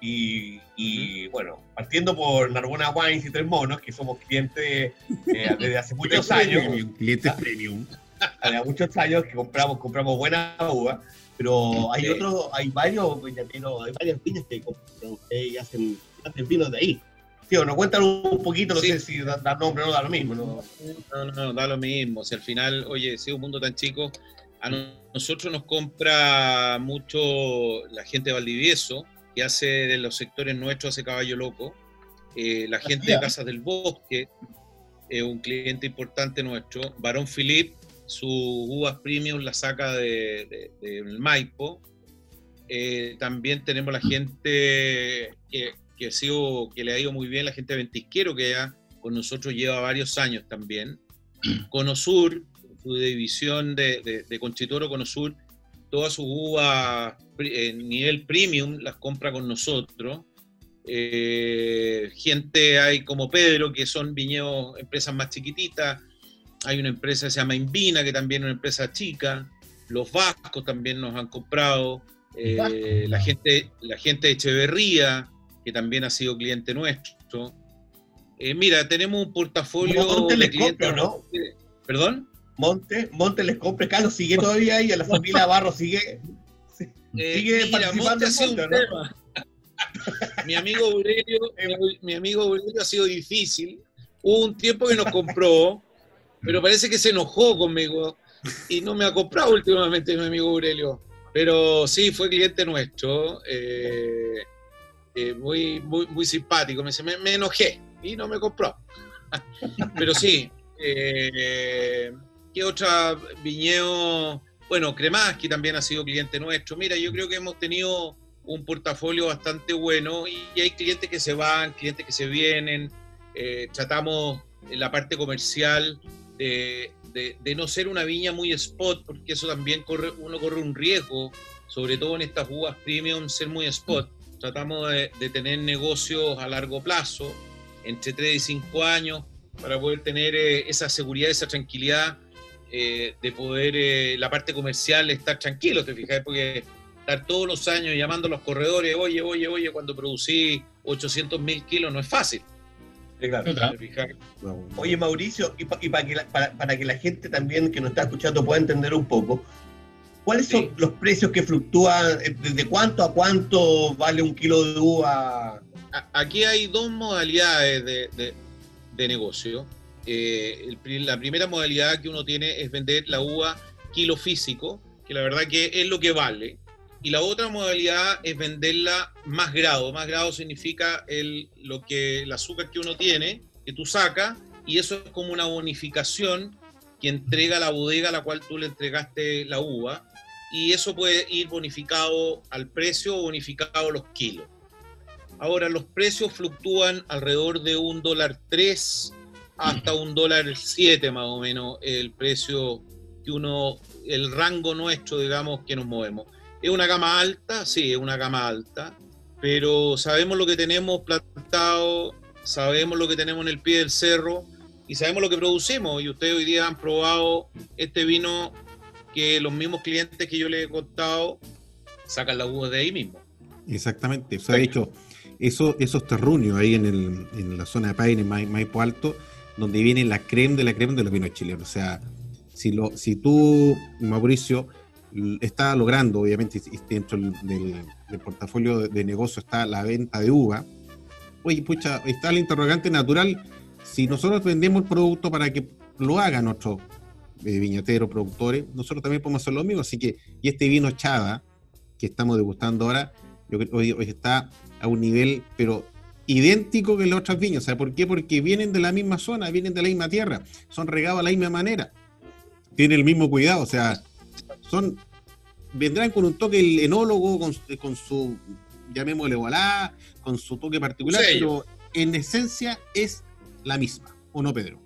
Speaker 4: Y, bueno, partiendo por Narbona Wines y Tres Monos, que somos clientes eh, desde hace <laughs> muchos años.
Speaker 2: clientes premium. <laughs>
Speaker 4: Hace muchos años que compramos, compramos buena uva, pero hay otros, hay varios hay varias viñas que compran y hacen, hacen vinos de ahí. Tío, nos cuentan un poquito, no sé si da, nombre o no da lo mismo. ¿no?
Speaker 5: No, no, da lo mismo. Si al final, oye, si es un mundo tan chico, a nosotros nos compra mucho la gente de Valdivieso, que hace de los sectores nuestros, hace caballo loco. Eh, la gente de Casas del Bosque, es un cliente importante nuestro. Barón Philip, su uvas premium la saca del de, Maipo. Eh, también tenemos la gente que que, ha sido, que le ha ido muy bien la gente de Ventisquero, que ya con nosotros lleva varios años también. <clears throat> Conosur, su división de, de, Conchitoro Conosur, todas sus uvas en nivel premium las compra con nosotros. Eh, gente hay como Pedro, que son viñedos, empresas más chiquititas. Hay una empresa que se llama Invina, que también es una empresa chica. Los vascos también nos han comprado. Eh, la, gente, la gente de Echeverría, que también ha sido cliente nuestro. Eh, mira, tenemos un portafolio
Speaker 4: Monte de clientes. ¿no?
Speaker 5: ¿Perdón?
Speaker 4: Monte, Monte les compre, Carlos sigue todavía ahí, a la familia Barro sigue.
Speaker 5: sigue mira, Monte ha sido un tema. mi amigo Aurelio, <laughs> mi amigo Aurelio ha sido difícil. Hubo un tiempo que nos compró, pero parece que se enojó conmigo y no me ha comprado últimamente mi amigo Aurelio. Pero sí, fue cliente nuestro, eh, eh, muy, muy, muy simpático. Me, me, enojé y no me compró. <laughs> pero sí, eh, ¿qué otra viñedo? Bueno, Cremaski también ha sido cliente nuestro. Mira, yo creo que hemos tenido un portafolio bastante bueno y hay clientes que se van, clientes que se vienen. tratamos en la parte comercial de, de, no ser una viña muy spot, porque eso también corre, uno corre un riesgo, sobre todo en estas uvas premium, ser muy spot. Tratamos de, tener negocios a largo plazo, entre 3 y 5 años, para poder tener eh, esa seguridad, esa tranquilidad eh, de poder eh, la parte comercial estar tranquilo, te fijas, porque estar todos los años llamando a los corredores, oye, oye, oye, cuando producí 800 mil kilos no es fácil.
Speaker 4: Oye, Mauricio, y, para, que la, para, que la gente también que nos está escuchando pueda entender un poco, ¿cuáles son los precios que fluctúan? Eh, ¿Desde cuánto a cuánto vale un kilo de uva?
Speaker 5: Aquí hay dos modalidades de, negocio. Eh, la primera modalidad que uno tiene es vender la uva kilo físico, que la verdad que es lo que vale. Y la otra modalidad es venderla más grado. Más grado significa el, lo que, el azúcar que uno tiene, que tú sacas, y eso es como una bonificación que entrega la bodega a la cual tú le entregaste la uva. Y eso puede ir bonificado al precio o bonificado a los kilos. Ahora, los precios fluctúan alrededor de un dólar 3 hasta un dólar 7 más o menos el precio que uno, el rango nuestro, digamos, que nos movemos. ¿Es una gama alta? Sí, es una gama alta, pero sabemos lo que tenemos plantado, sabemos lo que tenemos en el pie del cerro y sabemos lo que producimos. Y ustedes hoy día han probado este vino que los mismos clientes que yo les he contado sacan la uva de ahí mismo.
Speaker 2: Exactamente, o sea, de hecho, eso, esos terruños ahí en, el, en la zona de Paine, Maipo Alto, donde viene la crema de la crema de los vinos chilenos. O sea, si, lo, si tú, Mauricio, está logrando, obviamente, dentro del, portafolio de, negocio está la venta de uva. Oye, pucha, está el interrogante natural. Si nosotros vendemos el producto para que lo hagan nuestros eh, viñateros, productores, nosotros también podemos hacer lo mismo. Así que, y este vino Chada, que estamos degustando ahora, hoy, hoy está a un nivel, pero idéntico que las otras viñas. ¿Sabe por qué? Porque vienen de la misma zona, vienen de la misma tierra, son regados a la misma manera, tienen el mismo cuidado, o sea, son vendrán con un toque el enólogo, con, su, llamémosle voilà, con su toque particular, pero en esencia es la misma, ¿o no, Pedro?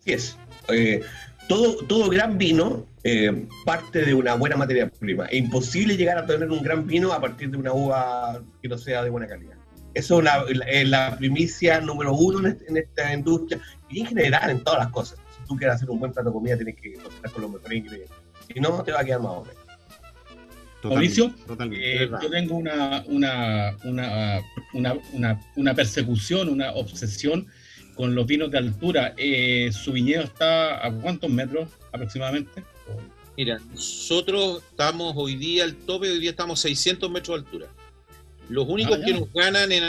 Speaker 4: Sí es. Eh, todo, todo gran vino eh, parte de una buena materia prima. Es imposible llegar a tener un gran vino a partir de una uva que no sea de buena calidad. Eso es la, primicia número uno en, esta industria y en general en todas las cosas. Si tú quieres hacer un buen plato de comida, tienes que cocinar con los mejores ingredientes. Si no, te va a quedar más o menos.
Speaker 3: Mauricio, eh, yo tengo una, una, una, una, persecución, una obsesión con los vinos de altura. Eh, ¿Su viñedo está a cuántos metros aproximadamente?
Speaker 5: Mira, nosotros estamos hoy día al tope, hoy día estamos a 600 metros de altura. Los únicos ah, que nos ganan en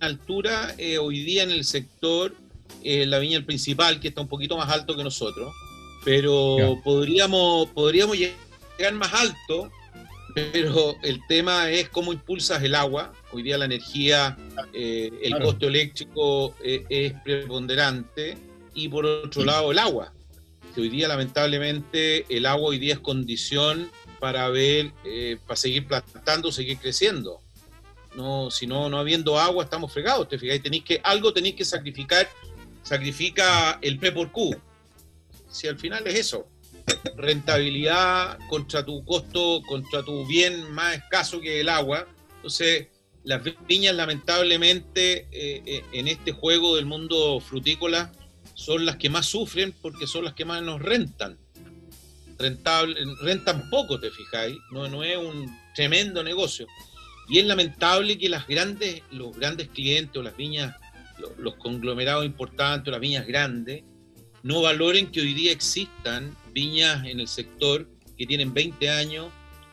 Speaker 5: altura eh, hoy día en el sector, la viña el principal, que está un poquito más alto que nosotros, pero podríamos, podríamos llegar más alto pero el tema es cómo impulsas el agua. Hoy día la energía, eh, el costo eléctrico eh, es preponderante y por otro lado el agua. hoy día lamentablemente el agua hoy día es condición para ver, eh, para seguir plantando, seguir creciendo. No, si no, no habiendo agua estamos fregados, te fijáis, tenéis que, algo tenéis que sacrificar, sacrifica el P por Q. Si al final es eso, rentabilidad contra tu costo, contra tu bien más escaso que el agua. Entonces, las viñas lamentablemente eh, eh, en este juego del mundo frutícola son las que más sufren porque son las que más nos rentan. Rentable, rentan poco, te fijáis. No, no es un, tremendo negocio. Y es lamentable que las grandes, los grandes clientes o las viñas, los, conglomerados importantes o las viñas grandes, no valoren que hoy día existan viñas en el sector que tienen 20 años,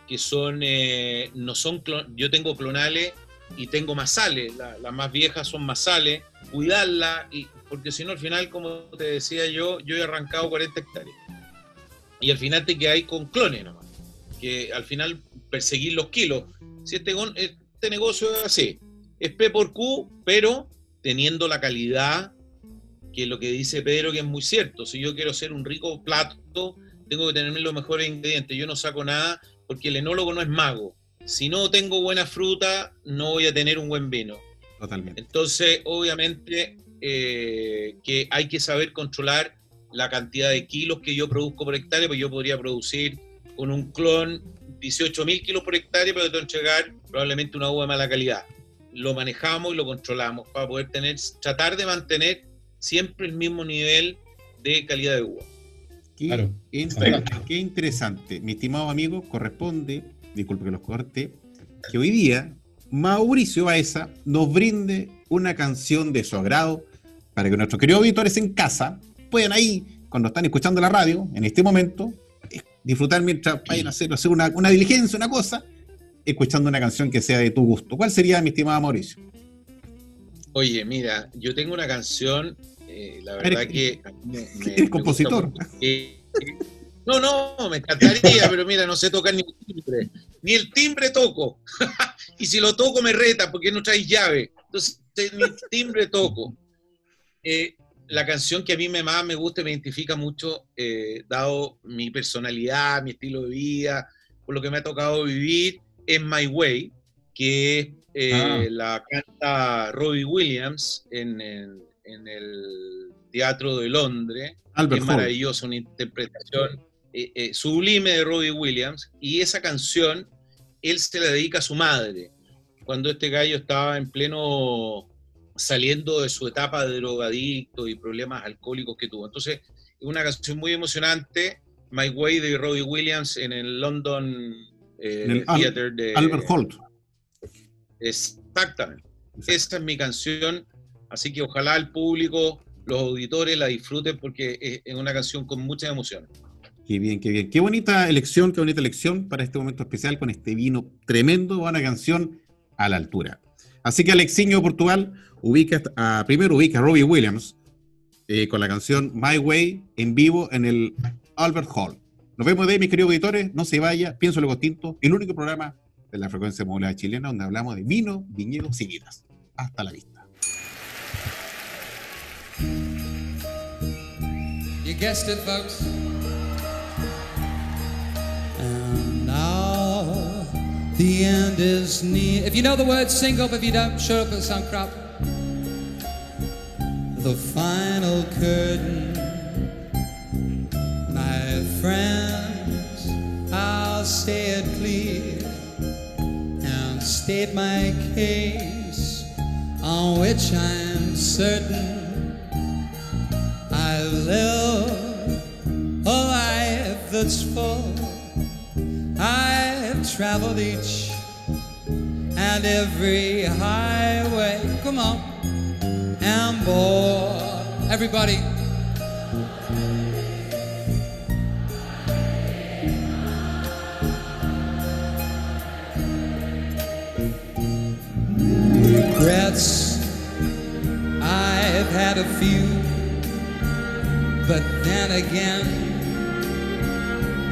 Speaker 5: que son, eh, no son, yo tengo clonales y tengo masales, las más viejas son masales, cuidarla, y, porque si no al final, como te decía yo, yo he arrancado 40 hectáreas. Y al final te quedáis con clones nomás, que al final perseguir los kilos. Si este, este negocio es así, es P por Q, pero teniendo la calidad que lo que dice Pedro que es muy cierto. Si yo quiero hacer un rico plato, tengo que tener los mejores ingredientes. Yo no saco nada porque el enólogo no es mago. Si no tengo buena fruta, no voy a tener un buen vino.
Speaker 2: Totalmente.
Speaker 5: Entonces, obviamente, eh, que hay que saber controlar la cantidad de kilos que yo produzco por hectárea, pues yo podría producir con un clon 18 mil kilos por hectárea, pero tengo que entregar probablemente una uva de mala calidad. Lo manejamos y lo controlamos para poder tener, tratar de mantener siempre el mismo nivel de calidad de uva.
Speaker 2: Qué, qué interesante. Mi estimado amigo, corresponde, disculpe que los corte, que hoy día Mauricio Baeza nos brinde una canción de su agrado para que nuestros queridos auditores en casa puedan ahí, cuando están escuchando la radio, en este momento, disfrutar mientras vayan a hacer, hacer una, una diligencia, una cosa, escuchando una canción que sea de tu gusto. ¿Cuál sería, mi estimado Mauricio?
Speaker 5: Oye, mira, yo tengo una canción, eh, la verdad que...
Speaker 2: ¿Eres compositor?
Speaker 5: No, no, me encantaría, pero mira, no sé tocar ni el timbre. Ni el timbre toco. <laughs> y si lo toco me reta porque no traes llave. Entonces, ni el timbre toco. Eh, la canción que a mí me más me gusta y me identifica mucho, eh, dado mi personalidad, mi estilo de vida, por lo que me ha tocado vivir, es My Way, que eh, ah. la canta Robbie Williams en, el Teatro de Londres. es maravilloso, una interpretación eh, sublime de Robbie Williams. Y esa canción, él se la dedica a su madre, cuando este gallo estaba en pleno saliendo de su etapa de drogadicto y problemas alcohólicos que tuvo. Entonces, es una canción muy emocionante, My Way de Robbie Williams en el London eh, Theater de
Speaker 2: Albert Holt.
Speaker 5: Exactamente. Esta es mi canción, así que ojalá el público, los auditores la disfruten porque es una canción con muchas emociones.
Speaker 2: Qué bien, qué bien. Qué bonita elección, qué bonita elección para este momento especial con este vino tremendo, una canción a la altura. Así que Alexiño Portugal ubica a, primero ubica a Robbie Williams eh, con la canción My Way en vivo en el Albert Hall. Nos vemos de ahí, mis queridos auditores. No se vaya, pienso luego tinto, el único programa de la frecuencia modulada chilena donde hablamos de vino, viñedos y vidas. Hasta la vista. You guessed it, folks. The end is near. If you know the words, sing up. If you don't, shut up and sound crap. The final curtain, my friends, I'll say it clear and state my case on which I'm certain I live oh, a life that's full. I've traveled each and every highway. Come on, and boy, Everybody. Regrets, I've had a few, but then again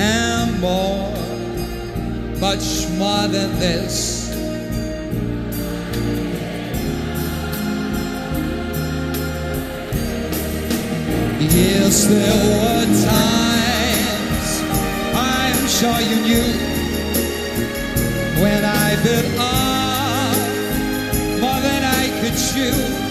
Speaker 2: and more, much more than this. Yes, there were times I'm sure you knew when
Speaker 6: I bit off more than I could chew.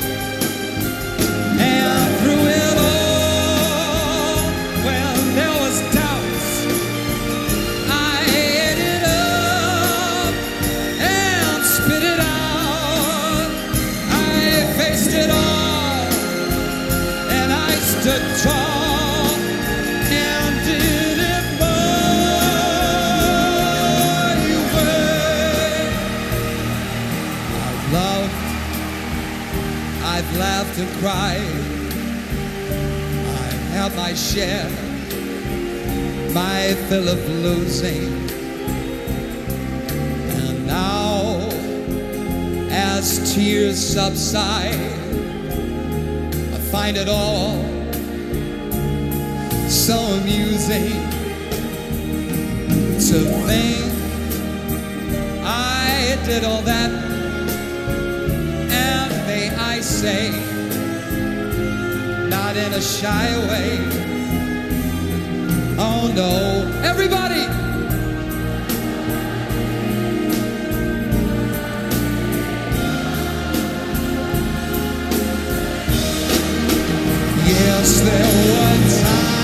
Speaker 6: to cry. I've my share, my fill of losing. And now, as tears subside, I find it all so amusing to think I did all that and may I say in a shy way. Oh no, everybody! Yes, there
Speaker 2: were times.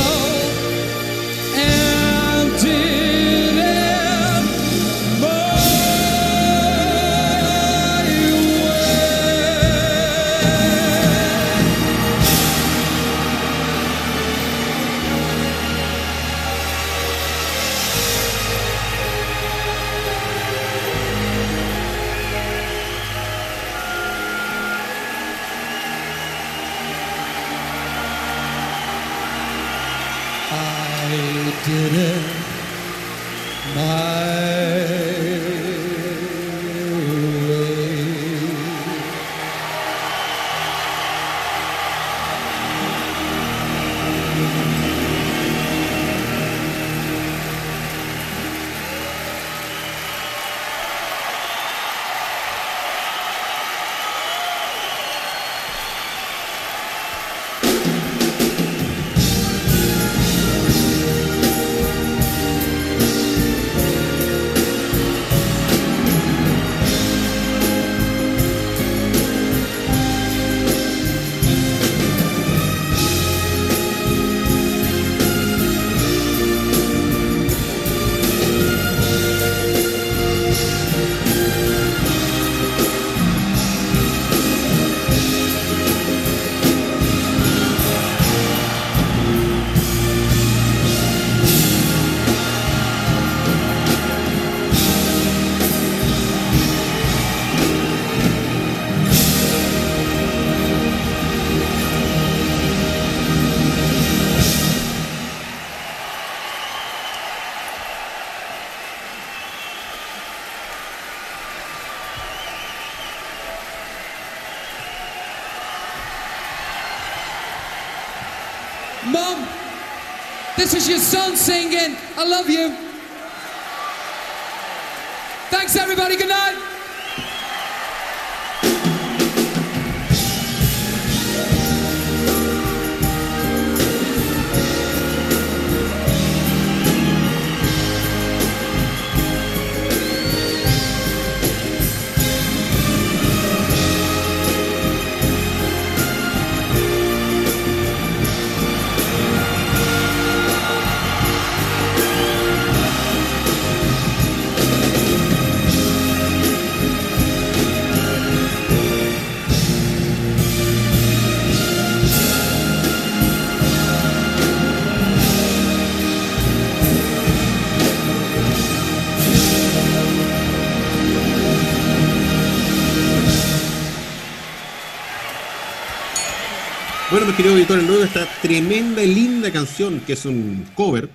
Speaker 2: know Yeah. Son singing. I love you. Mis queridos auditores, luego esta tremenda y linda canción, que es un cover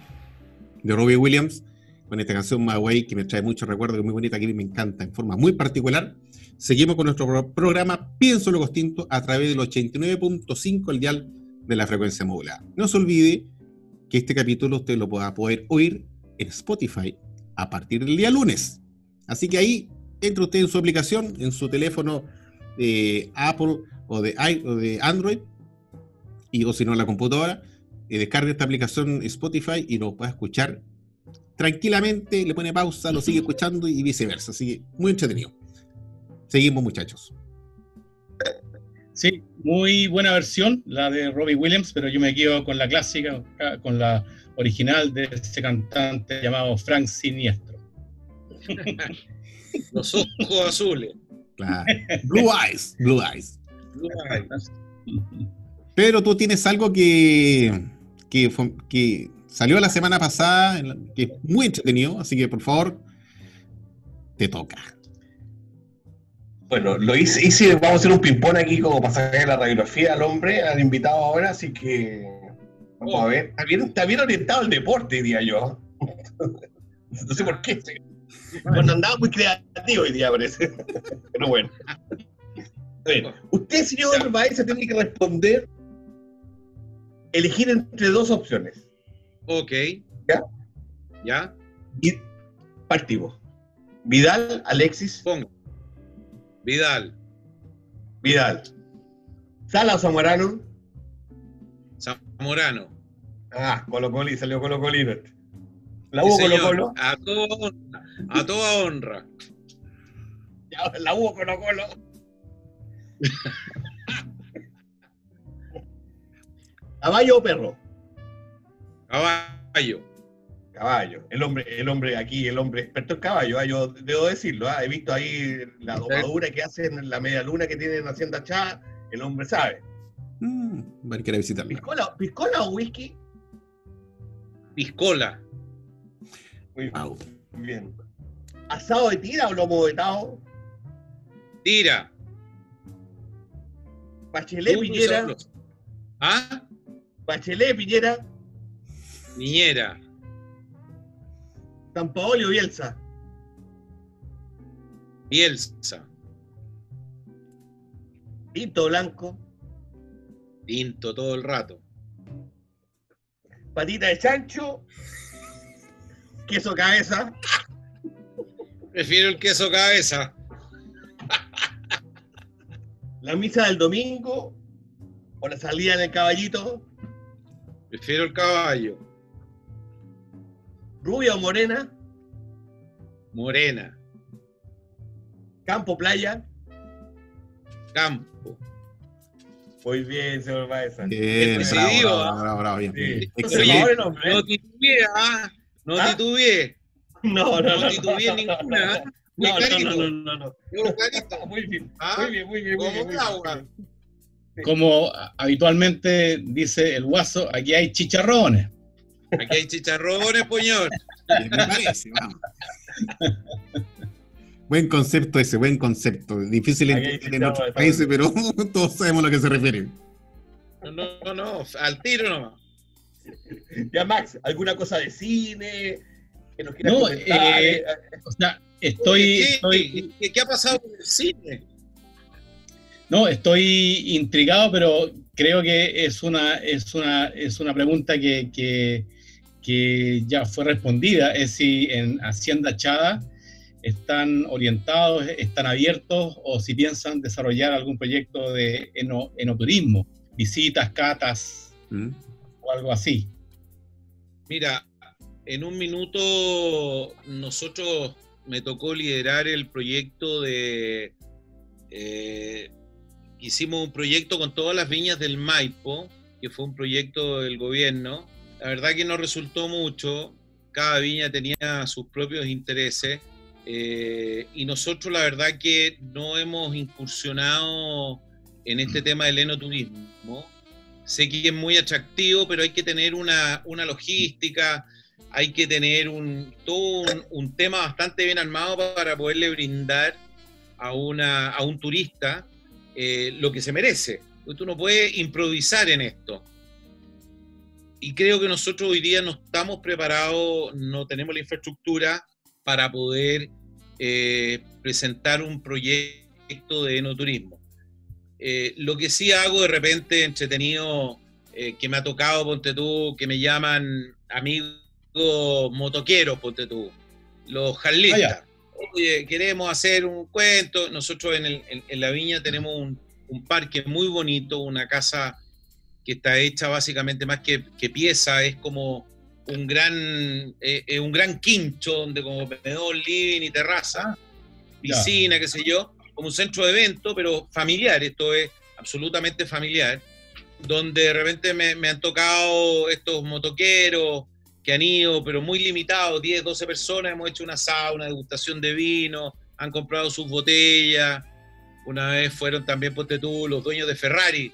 Speaker 2: de Robbie Williams, con esta canción My que me trae muchos recuerdos, que es muy bonita, que me encanta en forma muy particular. Seguimos con nuestro programa Pienso lo Costinto a través del 89.5, el dial de la frecuencia modulada. No se olvide que este capítulo usted lo pueda poder oír en Spotify a partir del día lunes. Así que ahí entra usted en su aplicación, en su teléfono de Apple o de, o de Android, y, o si no la computadora, y descarga esta aplicación Spotify y lo puede escuchar tranquilamente, le pone pausa, lo sigue escuchando y viceversa. Así que muy entretenido. Seguimos, muchachos.
Speaker 3: Sí, muy buena versión, la de Robbie Williams, pero yo me quedo con la clásica, con la original de ese cantante llamado Frank Siniestro. <laughs>
Speaker 5: Los ojos azules.
Speaker 2: Blue Eyes, Blue Eyes. Blue Eyes. <laughs> Pero tú tienes algo que, que, que salió la semana pasada, que es muy entretenido, así que por favor, te toca.
Speaker 4: Bueno, lo hice, vamos a hacer un ping-pong aquí como para sacar la radiografía al hombre, al invitado ahora, así que vamos a ver. Está bien, orientado al deporte, diría yo. <laughs> no sé por qué. Bueno, andaba muy creativo hoy día, parece. <laughs> Pero bueno. usted, señor Baez, tiene que responder, elegir entre dos opciones.
Speaker 5: Ok.
Speaker 4: ¿Ya?
Speaker 5: ¿Ya?
Speaker 4: Y partimos. Vidal, Alexis.
Speaker 5: Pongo. Vidal.
Speaker 4: Vidal. Sala o Zamorano.
Speaker 5: Zamorano.
Speaker 4: Ah, Colo Colo salió Colo Colino. La hubo Colo Colo.
Speaker 5: A, todo, a toda honra.
Speaker 4: Ya, la hubo Colo Colo. <laughs> ¿Caballo o perro?
Speaker 5: Caballo.
Speaker 4: Caballo. El hombre, el hombre aquí, el hombre experto en caballo, ¿ah? yo debo decirlo. ¿ah? He visto ahí la domadura que hacen en la media luna que tienen Hacienda Chá, el hombre sabe.
Speaker 2: Mm, a querer visitarlo.
Speaker 4: ¿Piscola, o whisky?
Speaker 5: Piscola.
Speaker 4: Muy bien. ¿Asado de tira o lomo de tao?
Speaker 5: Tira.
Speaker 4: Bachelet Piñera.
Speaker 5: ¿Ah?
Speaker 4: Bachelet Piñera.
Speaker 5: Niñera.
Speaker 4: San o Bielsa.
Speaker 5: Bielsa.
Speaker 4: Tinto blanco.
Speaker 5: Tinto todo el rato.
Speaker 4: Patita de chancho. Queso cabeza.
Speaker 5: Prefiero el queso cabeza.
Speaker 4: La misa del domingo o la salida del caballito.
Speaker 5: Prefiero el caballo.
Speaker 4: ¿Rubia o morena?
Speaker 5: Morena.
Speaker 4: ¿Campo, playa?
Speaker 5: Campo.
Speaker 4: Muy bien, señor Maesa.
Speaker 2: Bien, bravo, bravo, bravo, bien.
Speaker 5: Sí. Oye, no titubeé, ¿ah? No ¿Ah? titubeé.
Speaker 4: No, no, no.
Speaker 5: No titubeé no, ninguna.
Speaker 4: ¿ah? Muy no, no, no, no, no.
Speaker 5: Muy
Speaker 4: bien, ¿Ah? muy bien, muy bien. Muy bien,
Speaker 3: muy Como habitualmente dice el guaso, aquí hay chicharrones.
Speaker 5: Aquí hay chicharrones, puñón.
Speaker 2: Buen concepto ese, buen concepto. Difícil en otros países, pero <laughs> todos sabemos a lo que se refiere.
Speaker 5: No, no, no, al tiro nomás.
Speaker 4: Ya, Max, ¿alguna cosa de cine que nos no?
Speaker 3: Eh, o sea, estoy,
Speaker 5: ¿qué,
Speaker 3: estoy...
Speaker 5: ¿qué, ha pasado con el cine?
Speaker 3: No, estoy intrigado, pero creo que es una, es una, es una pregunta que, que, que ya fue respondida, es si en Hacienda Chada están orientados, están abiertos o si piensan desarrollar algún proyecto de enoturismo, visitas, catas mm. o algo así.
Speaker 5: Mira, en un minuto nosotros me tocó liderar el proyecto de... Eh, hicimos un proyecto con todas las viñas del Maipo, que fue un proyecto del gobierno, la verdad que no resultó mucho, cada viña tenía sus propios intereses eh, y nosotros la verdad que no hemos incursionado en este tema del enoturismo. Sé que es muy atractivo, pero hay que tener una, logística, hay que tener un, todo un, tema bastante bien armado para poderle brindar a, una, a un turista eh, lo que se merece. Tú no puedes improvisar en esto. y creo que nosotros hoy día no estamos preparados, no tenemos la infraestructura para poder eh, presentar un proyecto de enoturismo. Eh, lo que sí hago de repente entretenido, eh, que me ha tocado, ponte tú, que me llaman amigos motoqueros, ponte tú, los jarlistas. Ah, Oye, queremos hacer un cuento. Nosotros en, la viña tenemos un, un, parque muy bonito, una casa que está hecha básicamente más que, que pieza, es como un gran, eh, un gran quincho donde como comedor, living y terraza, piscina, qué sé yo, como un centro de evento, pero familiar, esto es absolutamente familiar, donde de repente me, me han tocado estos motoqueros que han ido, pero muy limitados, 10, 12 personas, hemos hecho una sauna, degustación de vino, han comprado sus botellas, una vez fueron también, ponte tú, los dueños de Ferrari,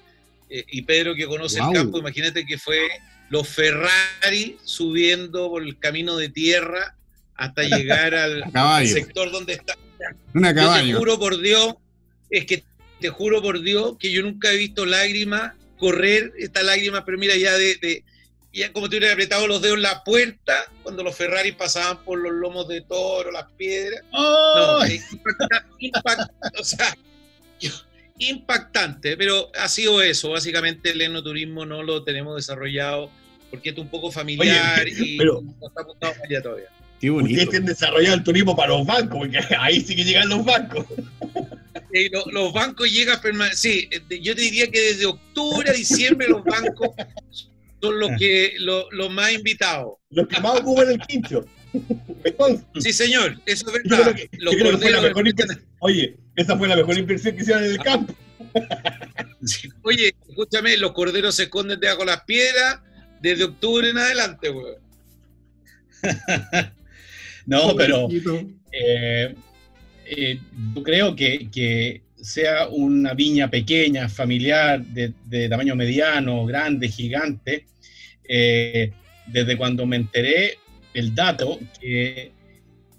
Speaker 5: eh, y Pedro que conoce el campo, imagínate que fue los Ferrari subiendo por el camino de tierra hasta <laughs> llegar al, sector donde está.
Speaker 2: Una
Speaker 5: Yo te juro por Dios, es que te juro por Dios que yo nunca he visto lágrimas correr esta lágrima, pero mira, ya de, ya como te hubiera apretado los dedos en la puerta cuando los Ferrari pasaban por los lomos de toro, las piedras. No, <laughs> o sea, impactante, pero ha sido eso. Básicamente el enoturismo no lo tenemos desarrollado porque es un poco familiar y no está apuntado allá todavía.
Speaker 4: Qué bonito. Ustedes tienen desarrollado el turismo para los bancos, porque ahí sí que llegan los bancos.
Speaker 5: los bancos llegan, sí, yo te diría que desde octubre a diciembre los bancos son los que los, más invitados.
Speaker 4: Los que más ocupan el quincho. <laughs>
Speaker 5: Sí, señor, eso es verdad.
Speaker 4: oye, esa fue la mejor inversión que hicieron en el ah. campo. <laughs>
Speaker 5: Oye, escúchame, los corderos se esconden debajo de las piedras desde octubre en adelante, güey. <laughs>
Speaker 3: no, pero eh, eh, yo creo que, sea una viña pequeña, familiar, de, tamaño mediano, grande, gigante, eh, desde cuando me enteré el dato que,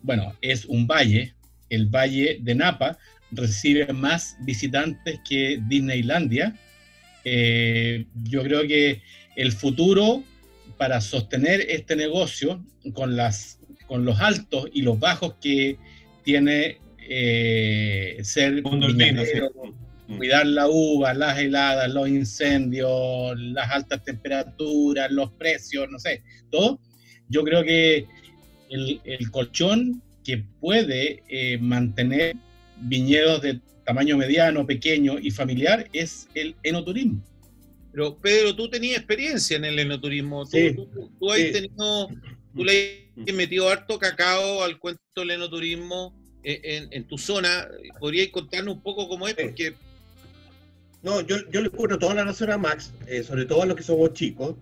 Speaker 3: bueno, es un valle, el valle de Napa, recibe más visitantes que Disneylandia. Eh, yo creo que el futuro para sostener este negocio con, las, con los altos y los bajos que tiene eh, ser. Cuidar la uva, las heladas, los incendios, las altas temperaturas, los precios, no sé, todo. Yo creo que el, colchón que puede eh, mantener viñedos de tamaño mediano, pequeño y familiar es el enoturismo.
Speaker 5: Pero Pedro, tú tenías experiencia en el enoturismo. Tú, tú, has tenido, tú le has metido harto cacao al cuento del enoturismo en, en, tu zona. ¿Podrías contarnos un poco cómo es? Porque...
Speaker 4: No, yo, yo le cuento toda la razón a Max, eh, sobre todo a los que somos chicos.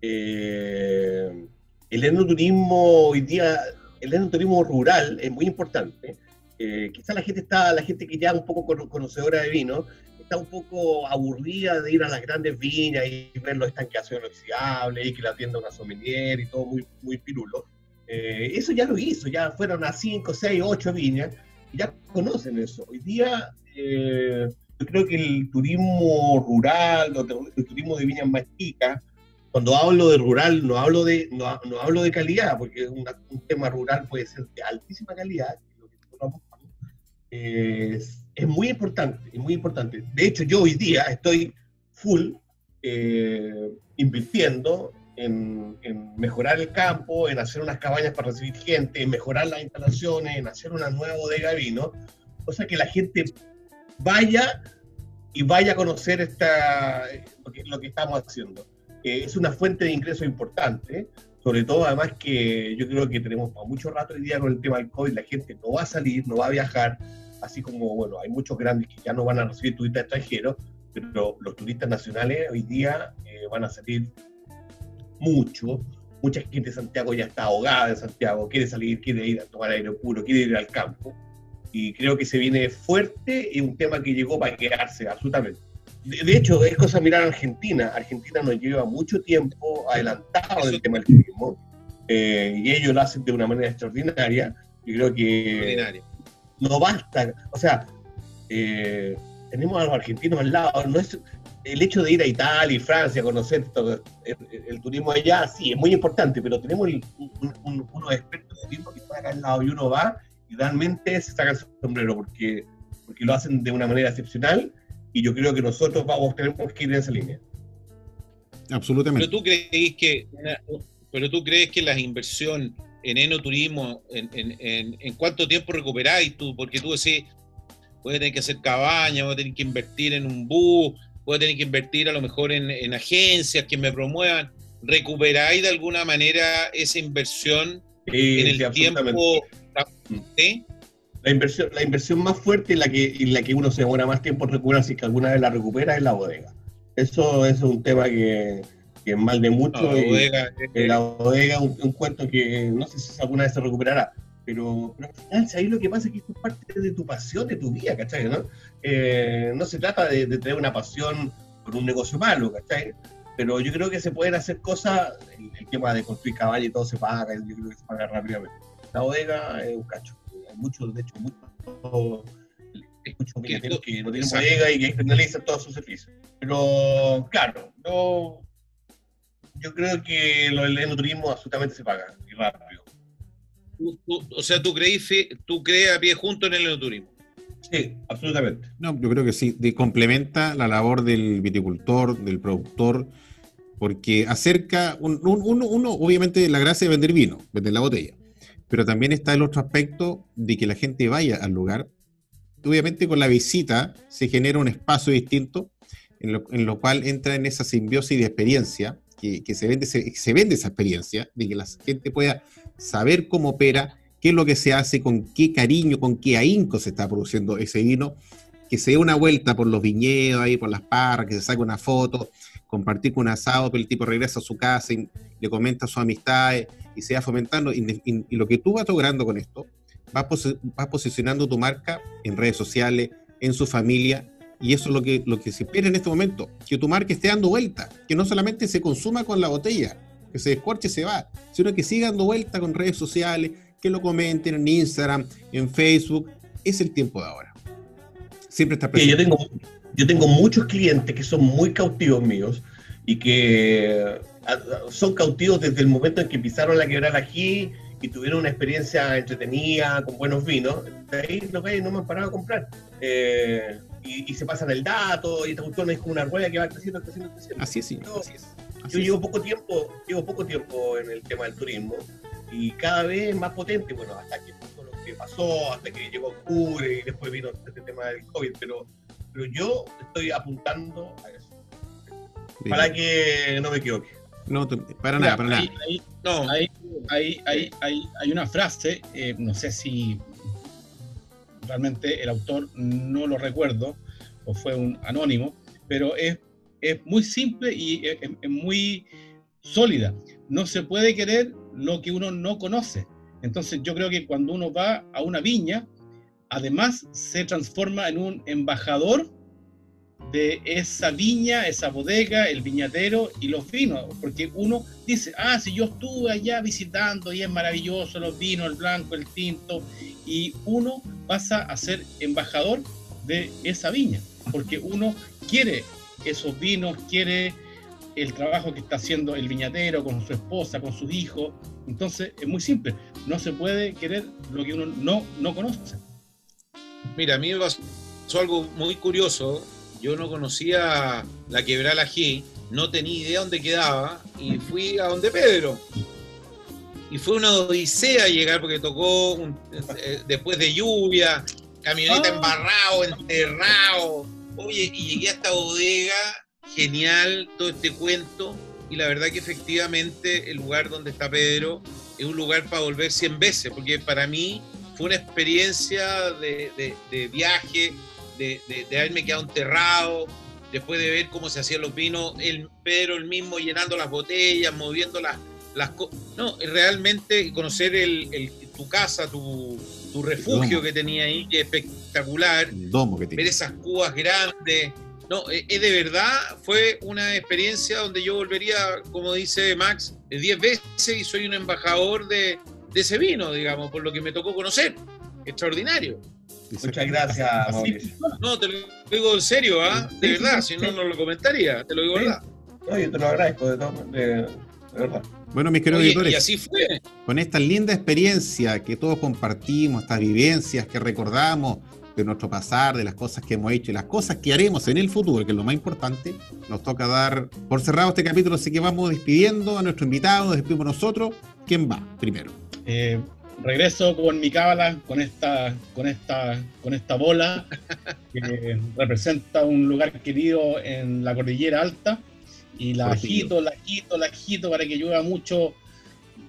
Speaker 4: Eh, el enoturismo hoy día, el enoturismo rural es muy importante. Eh, quizá la gente está, la gente que ya es un poco conocedora de vino, está un poco aburrida de ir a las grandes viñas y ver los estanques inoxidables y que la atienda una sommelier y todo muy, muy pirulo. Eh, eso ya lo hizo, ya fueron a 5, 6, 8 viñas y ya conocen eso. Hoy día yo creo que el turismo rural, el turismo de viñas más chicas, cuando hablo de rural no hablo de, no, hablo de calidad, porque un tema rural puede ser de altísima calidad, es, muy importante, es muy importante. De hecho, yo hoy día estoy full eh, invirtiendo en, mejorar el campo, en hacer unas cabañas para recibir gente, en mejorar las instalaciones, en hacer una nueva bodega de vino, cosa que la gente vaya y vaya a conocer esta, lo, que, estamos haciendo. Es una fuente de ingresos importante, sobre todo además que yo creo que tenemos para mucho rato hoy día con el tema del COVID, la gente no va a salir, no va a viajar, así como, bueno, hay muchos grandes que ya no van a recibir turistas extranjeros, pero los turistas nacionales hoy día eh, van a salir mucho. Mucha gente de Santiago ya está ahogada de Santiago, quiere salir, quiere ir a tomar aire puro, quiere ir al campo. Y creo que se viene fuerte y un tema que llegó para quedarse, absolutamente. De, hecho, es cosa mirar a Argentina. Argentina nos lleva mucho tiempo adelantado del tema del turismo eh, y ellos lo hacen de una manera extraordinaria. Yo creo que no basta. O sea, eh, tenemos a los argentinos al lado. No es, el hecho de ir a Italia y Francia, conocer el, turismo allá, sí, es muy importante, pero tenemos unos expertos de turismo que están acá al lado y uno va y realmente se saca el sombrero porque, porque lo hacen de una manera excepcional y yo creo que nosotros vamos, tenemos que ir en esa línea.
Speaker 2: Absolutamente.
Speaker 5: Pero tú crees que, pero tú crees que la inversión en enoturismo, en, en, en, cuánto tiempo recuperáis tú, porque tú decís, voy a tener que hacer cabaña, voy a tener que invertir en un bus, voy a tener que invertir a lo mejor en, agencias que me promuevan. ¿Recuperáis de alguna manera esa inversión en el tiempo?
Speaker 4: La inversión, la inversión más fuerte y la que, la que uno se demora más tiempo en recuperar, si que alguna vez la recupera, es la bodega. Eso, es un tema que, que mal de mucho. la bodega, la bodega un, un, cuento que no sé si alguna vez se recuperará. Pero, pero al final, ahí lo que pasa es que esto es parte de tu pasión, de tu vida, ¿cachai? ¿no? Eh, no se trata de, tener una pasión por un negocio malo, ¿cachai? Pero yo creo que se pueden hacer cosas, el, tema de construir caballos y todo se paga, yo creo que se paga rápidamente. La bodega es un cacho. Hay muchos, de hecho, muchos muchos que no tienen bodega y que externalizan todos sus servicios. Pero, claro, no, yo creo que lo del enoturismo absolutamente se paga y rápido.
Speaker 5: o sea, ¿tú crees, tú crees a pie junto en el enoturismo?
Speaker 4: Sí, absolutamente.
Speaker 2: No, yo creo que sí, de, complementa la labor del viticultor, del productor, porque acerca, uno, uno, obviamente la gracia de vender vino, vender la botella, pero también está el otro aspecto de que la gente vaya al lugar. Obviamente con la visita se genera un espacio distinto en lo, en lo cual entra en esa simbiosis de experiencia, que, que se, vende, se, se vende esa experiencia, de que la gente pueda saber cómo opera, qué es lo que se hace, con qué cariño, con qué ahínco se está produciendo ese vino, que se dé una vuelta por los viñedos, ahí por las parras, que se saque una foto, compartir con un asado, pero el tipo regresa a su casa y le comenta sus amistades y se va fomentando. Y, lo que tú vas logrando con esto, vas, posicionando tu marca en redes sociales, en su familia, y eso es lo que, lo que se espera en este momento, que tu marca esté dando vuelta, que no solamente se consuma con la botella, que se descorche y se va, sino que siga dando vuelta con redes sociales, que lo comenten en Instagram, en Facebook. Es el tiempo de ahora. Siempre está
Speaker 4: presente. Yo tengo, yo tengo muchos clientes que son muy cautivos míos y que son cautivos desde el momento en que pisaron la quebrada aquí y tuvieron una experiencia entretenida, con buenos vinos. De ahí no, no me han parado a comprar. Eh, y, se pasan el dato, y esta cuestión es como una rueda que va creciendo, creciendo, creciendo.
Speaker 2: Así es, sí.
Speaker 4: Yo, llevo poco tiempo, llevo poco tiempo en el tema del turismo y cada vez más potente, bueno, hasta que lo que pasó, hasta que llegó octubre y después vino este tema del COVID, pero, pero yo estoy apuntando a eso. Para que no me equivoque.
Speaker 2: No, para nada, para nada.
Speaker 3: No. hay, una frase, eh, no sé si realmente el autor no lo recuerdo, o fue un anónimo, pero es, es muy simple y es muy sólida. No se puede querer lo que uno no conoce. Entonces yo creo que cuando uno va a una viña, además se transforma en un embajador de esa viña, esa bodega, el viñatero y los vinos, porque uno dice, ah, si yo estuve allá visitando y es maravilloso los vinos, el blanco, el tinto, y uno pasa a ser embajador de esa viña, porque uno quiere esos vinos, quiere el trabajo que está haciendo el viñatero con su esposa, con sus hijos. Entonces es muy simple, no se puede querer lo que uno no, no conoce.
Speaker 5: Mira, a mí me pasó algo muy curioso. Yo no conocía la quebrada G, no tenía idea dónde quedaba y fui a donde Pedro. Y fue una odisea llegar porque tocó eh, después de lluvia, camioneta ah. embarrado, enterrado. Oye, y llegué a esta bodega genial todo este cuento y la verdad que efectivamente el lugar donde está Pedro es un lugar para volver 100 veces, porque para mí fue una experiencia de, viaje, de, haberme quedado enterrado, después de ver cómo se hacían los vinos, el Pedro el mismo llenando las botellas, moviendo las, las cosas. No, realmente conocer el, tu casa, tu, refugio que tenía ahí, que es espectacular. ver esas cubas grandes no, es eh, eh, de verdad, fue una experiencia donde yo volvería, como dice Max, 10 veces y soy un embajador de, ese vino, digamos, por lo que me tocó conocer. Extraordinario.
Speaker 4: Muchas gracias, Mauricio.
Speaker 5: No, te lo digo en serio, ¿ah? De verdad, si no, no lo comentaría, te lo digo verdad.
Speaker 4: No, yo te lo agradezco de, todo, de, verdad.
Speaker 2: Bueno, mis queridos
Speaker 5: y así fue.
Speaker 2: con esta linda experiencia que todos compartimos, estas vivencias que recordamos de nuestro pasar, de las cosas que hemos hecho y las cosas que haremos en el futuro, que es lo más importante, nos toca dar por cerrado este capítulo, así que vamos despidiendo a nuestro invitado, nos despedimos nosotros. ¿Quién va primero?
Speaker 3: Eh, regreso con mi cábala, con esta, con esta, con esta bola <laughs> que representa un lugar querido en la cordillera alta y la agito, la agito, la agito para que llueva mucho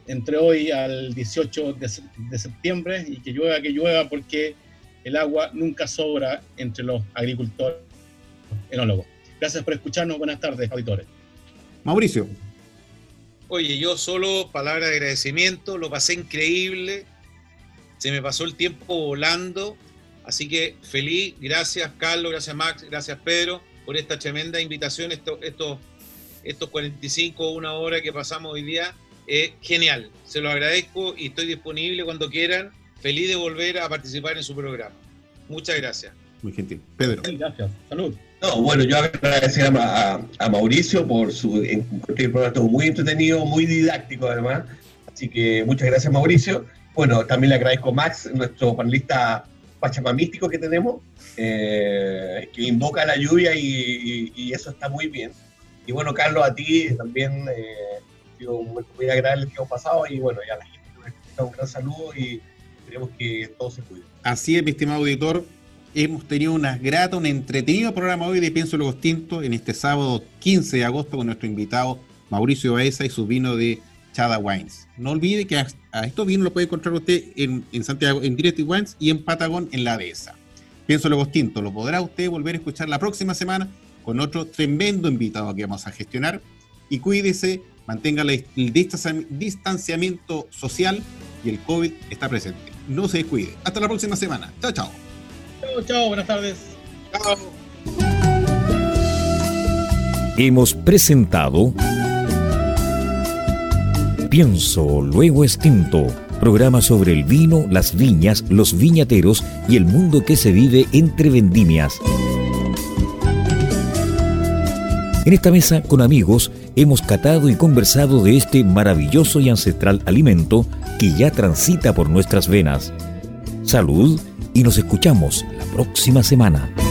Speaker 3: entre hoy al 18 de, septiembre y que llueva, que llueva porque el agua nunca sobra entre los agricultores enólogos. Gracias por escucharnos. Buenas tardes, auditores.
Speaker 2: Mauricio.
Speaker 5: Oye, yo solo palabra de agradecimiento, lo pasé increíble, se me pasó el tiempo volando, así que feliz, gracias Carlos, gracias Max, gracias Pedro por esta tremenda invitación, estos, estos, estos 45 o una hora que pasamos hoy día, es genial, se lo agradezco y estoy disponible cuando quieran, feliz de volver a participar en su programa. Muchas gracias.
Speaker 2: Muy gentil. Pedro.
Speaker 3: Gracias, salud.
Speaker 4: No, bueno, yo agradecer a, a, Mauricio por su programa muy entretenido, muy didáctico además. Así que muchas gracias Mauricio. Bueno, también le agradezco a Max, nuestro panelista pachamamístico que tenemos, eh, que invoca la lluvia y, eso está muy bien. Y bueno, Carlos, a ti también eh, ha un muy agradable el que hemos pasado y bueno, ya la gente un gran saludo y esperemos que todo se cuide.
Speaker 2: Así es, mi estimado auditor, hemos tenido una grata, un entretenido programa hoy de Pienso Luego Tinto en este sábado 15 de agosto con nuestro invitado Mauricio Baeza y su vino de Chada Wines. No olvide que a, estos vinos lo puede encontrar usted en, Santiago en Direct Wines y en Patagón en la dehesa. Pienso Luego Tinto, lo podrá usted volver a escuchar la próxima semana con otro tremendo invitado que vamos a gestionar. Y cuídese, mantenga el distanciamiento social y el COVID está presente. No se descuide. Hasta la próxima semana. Chao, chao.
Speaker 3: Chao, chao, buenas tardes. Chao.
Speaker 1: Hemos presentado Pienso, luego extinto, programa sobre el vino, las viñas, los viñateros y el mundo que se vive entre vendimias. En esta mesa, con amigos, hemos catado y conversado de este maravilloso y ancestral alimento que ya transita por nuestras venas. Salud y nos escuchamos próxima semana.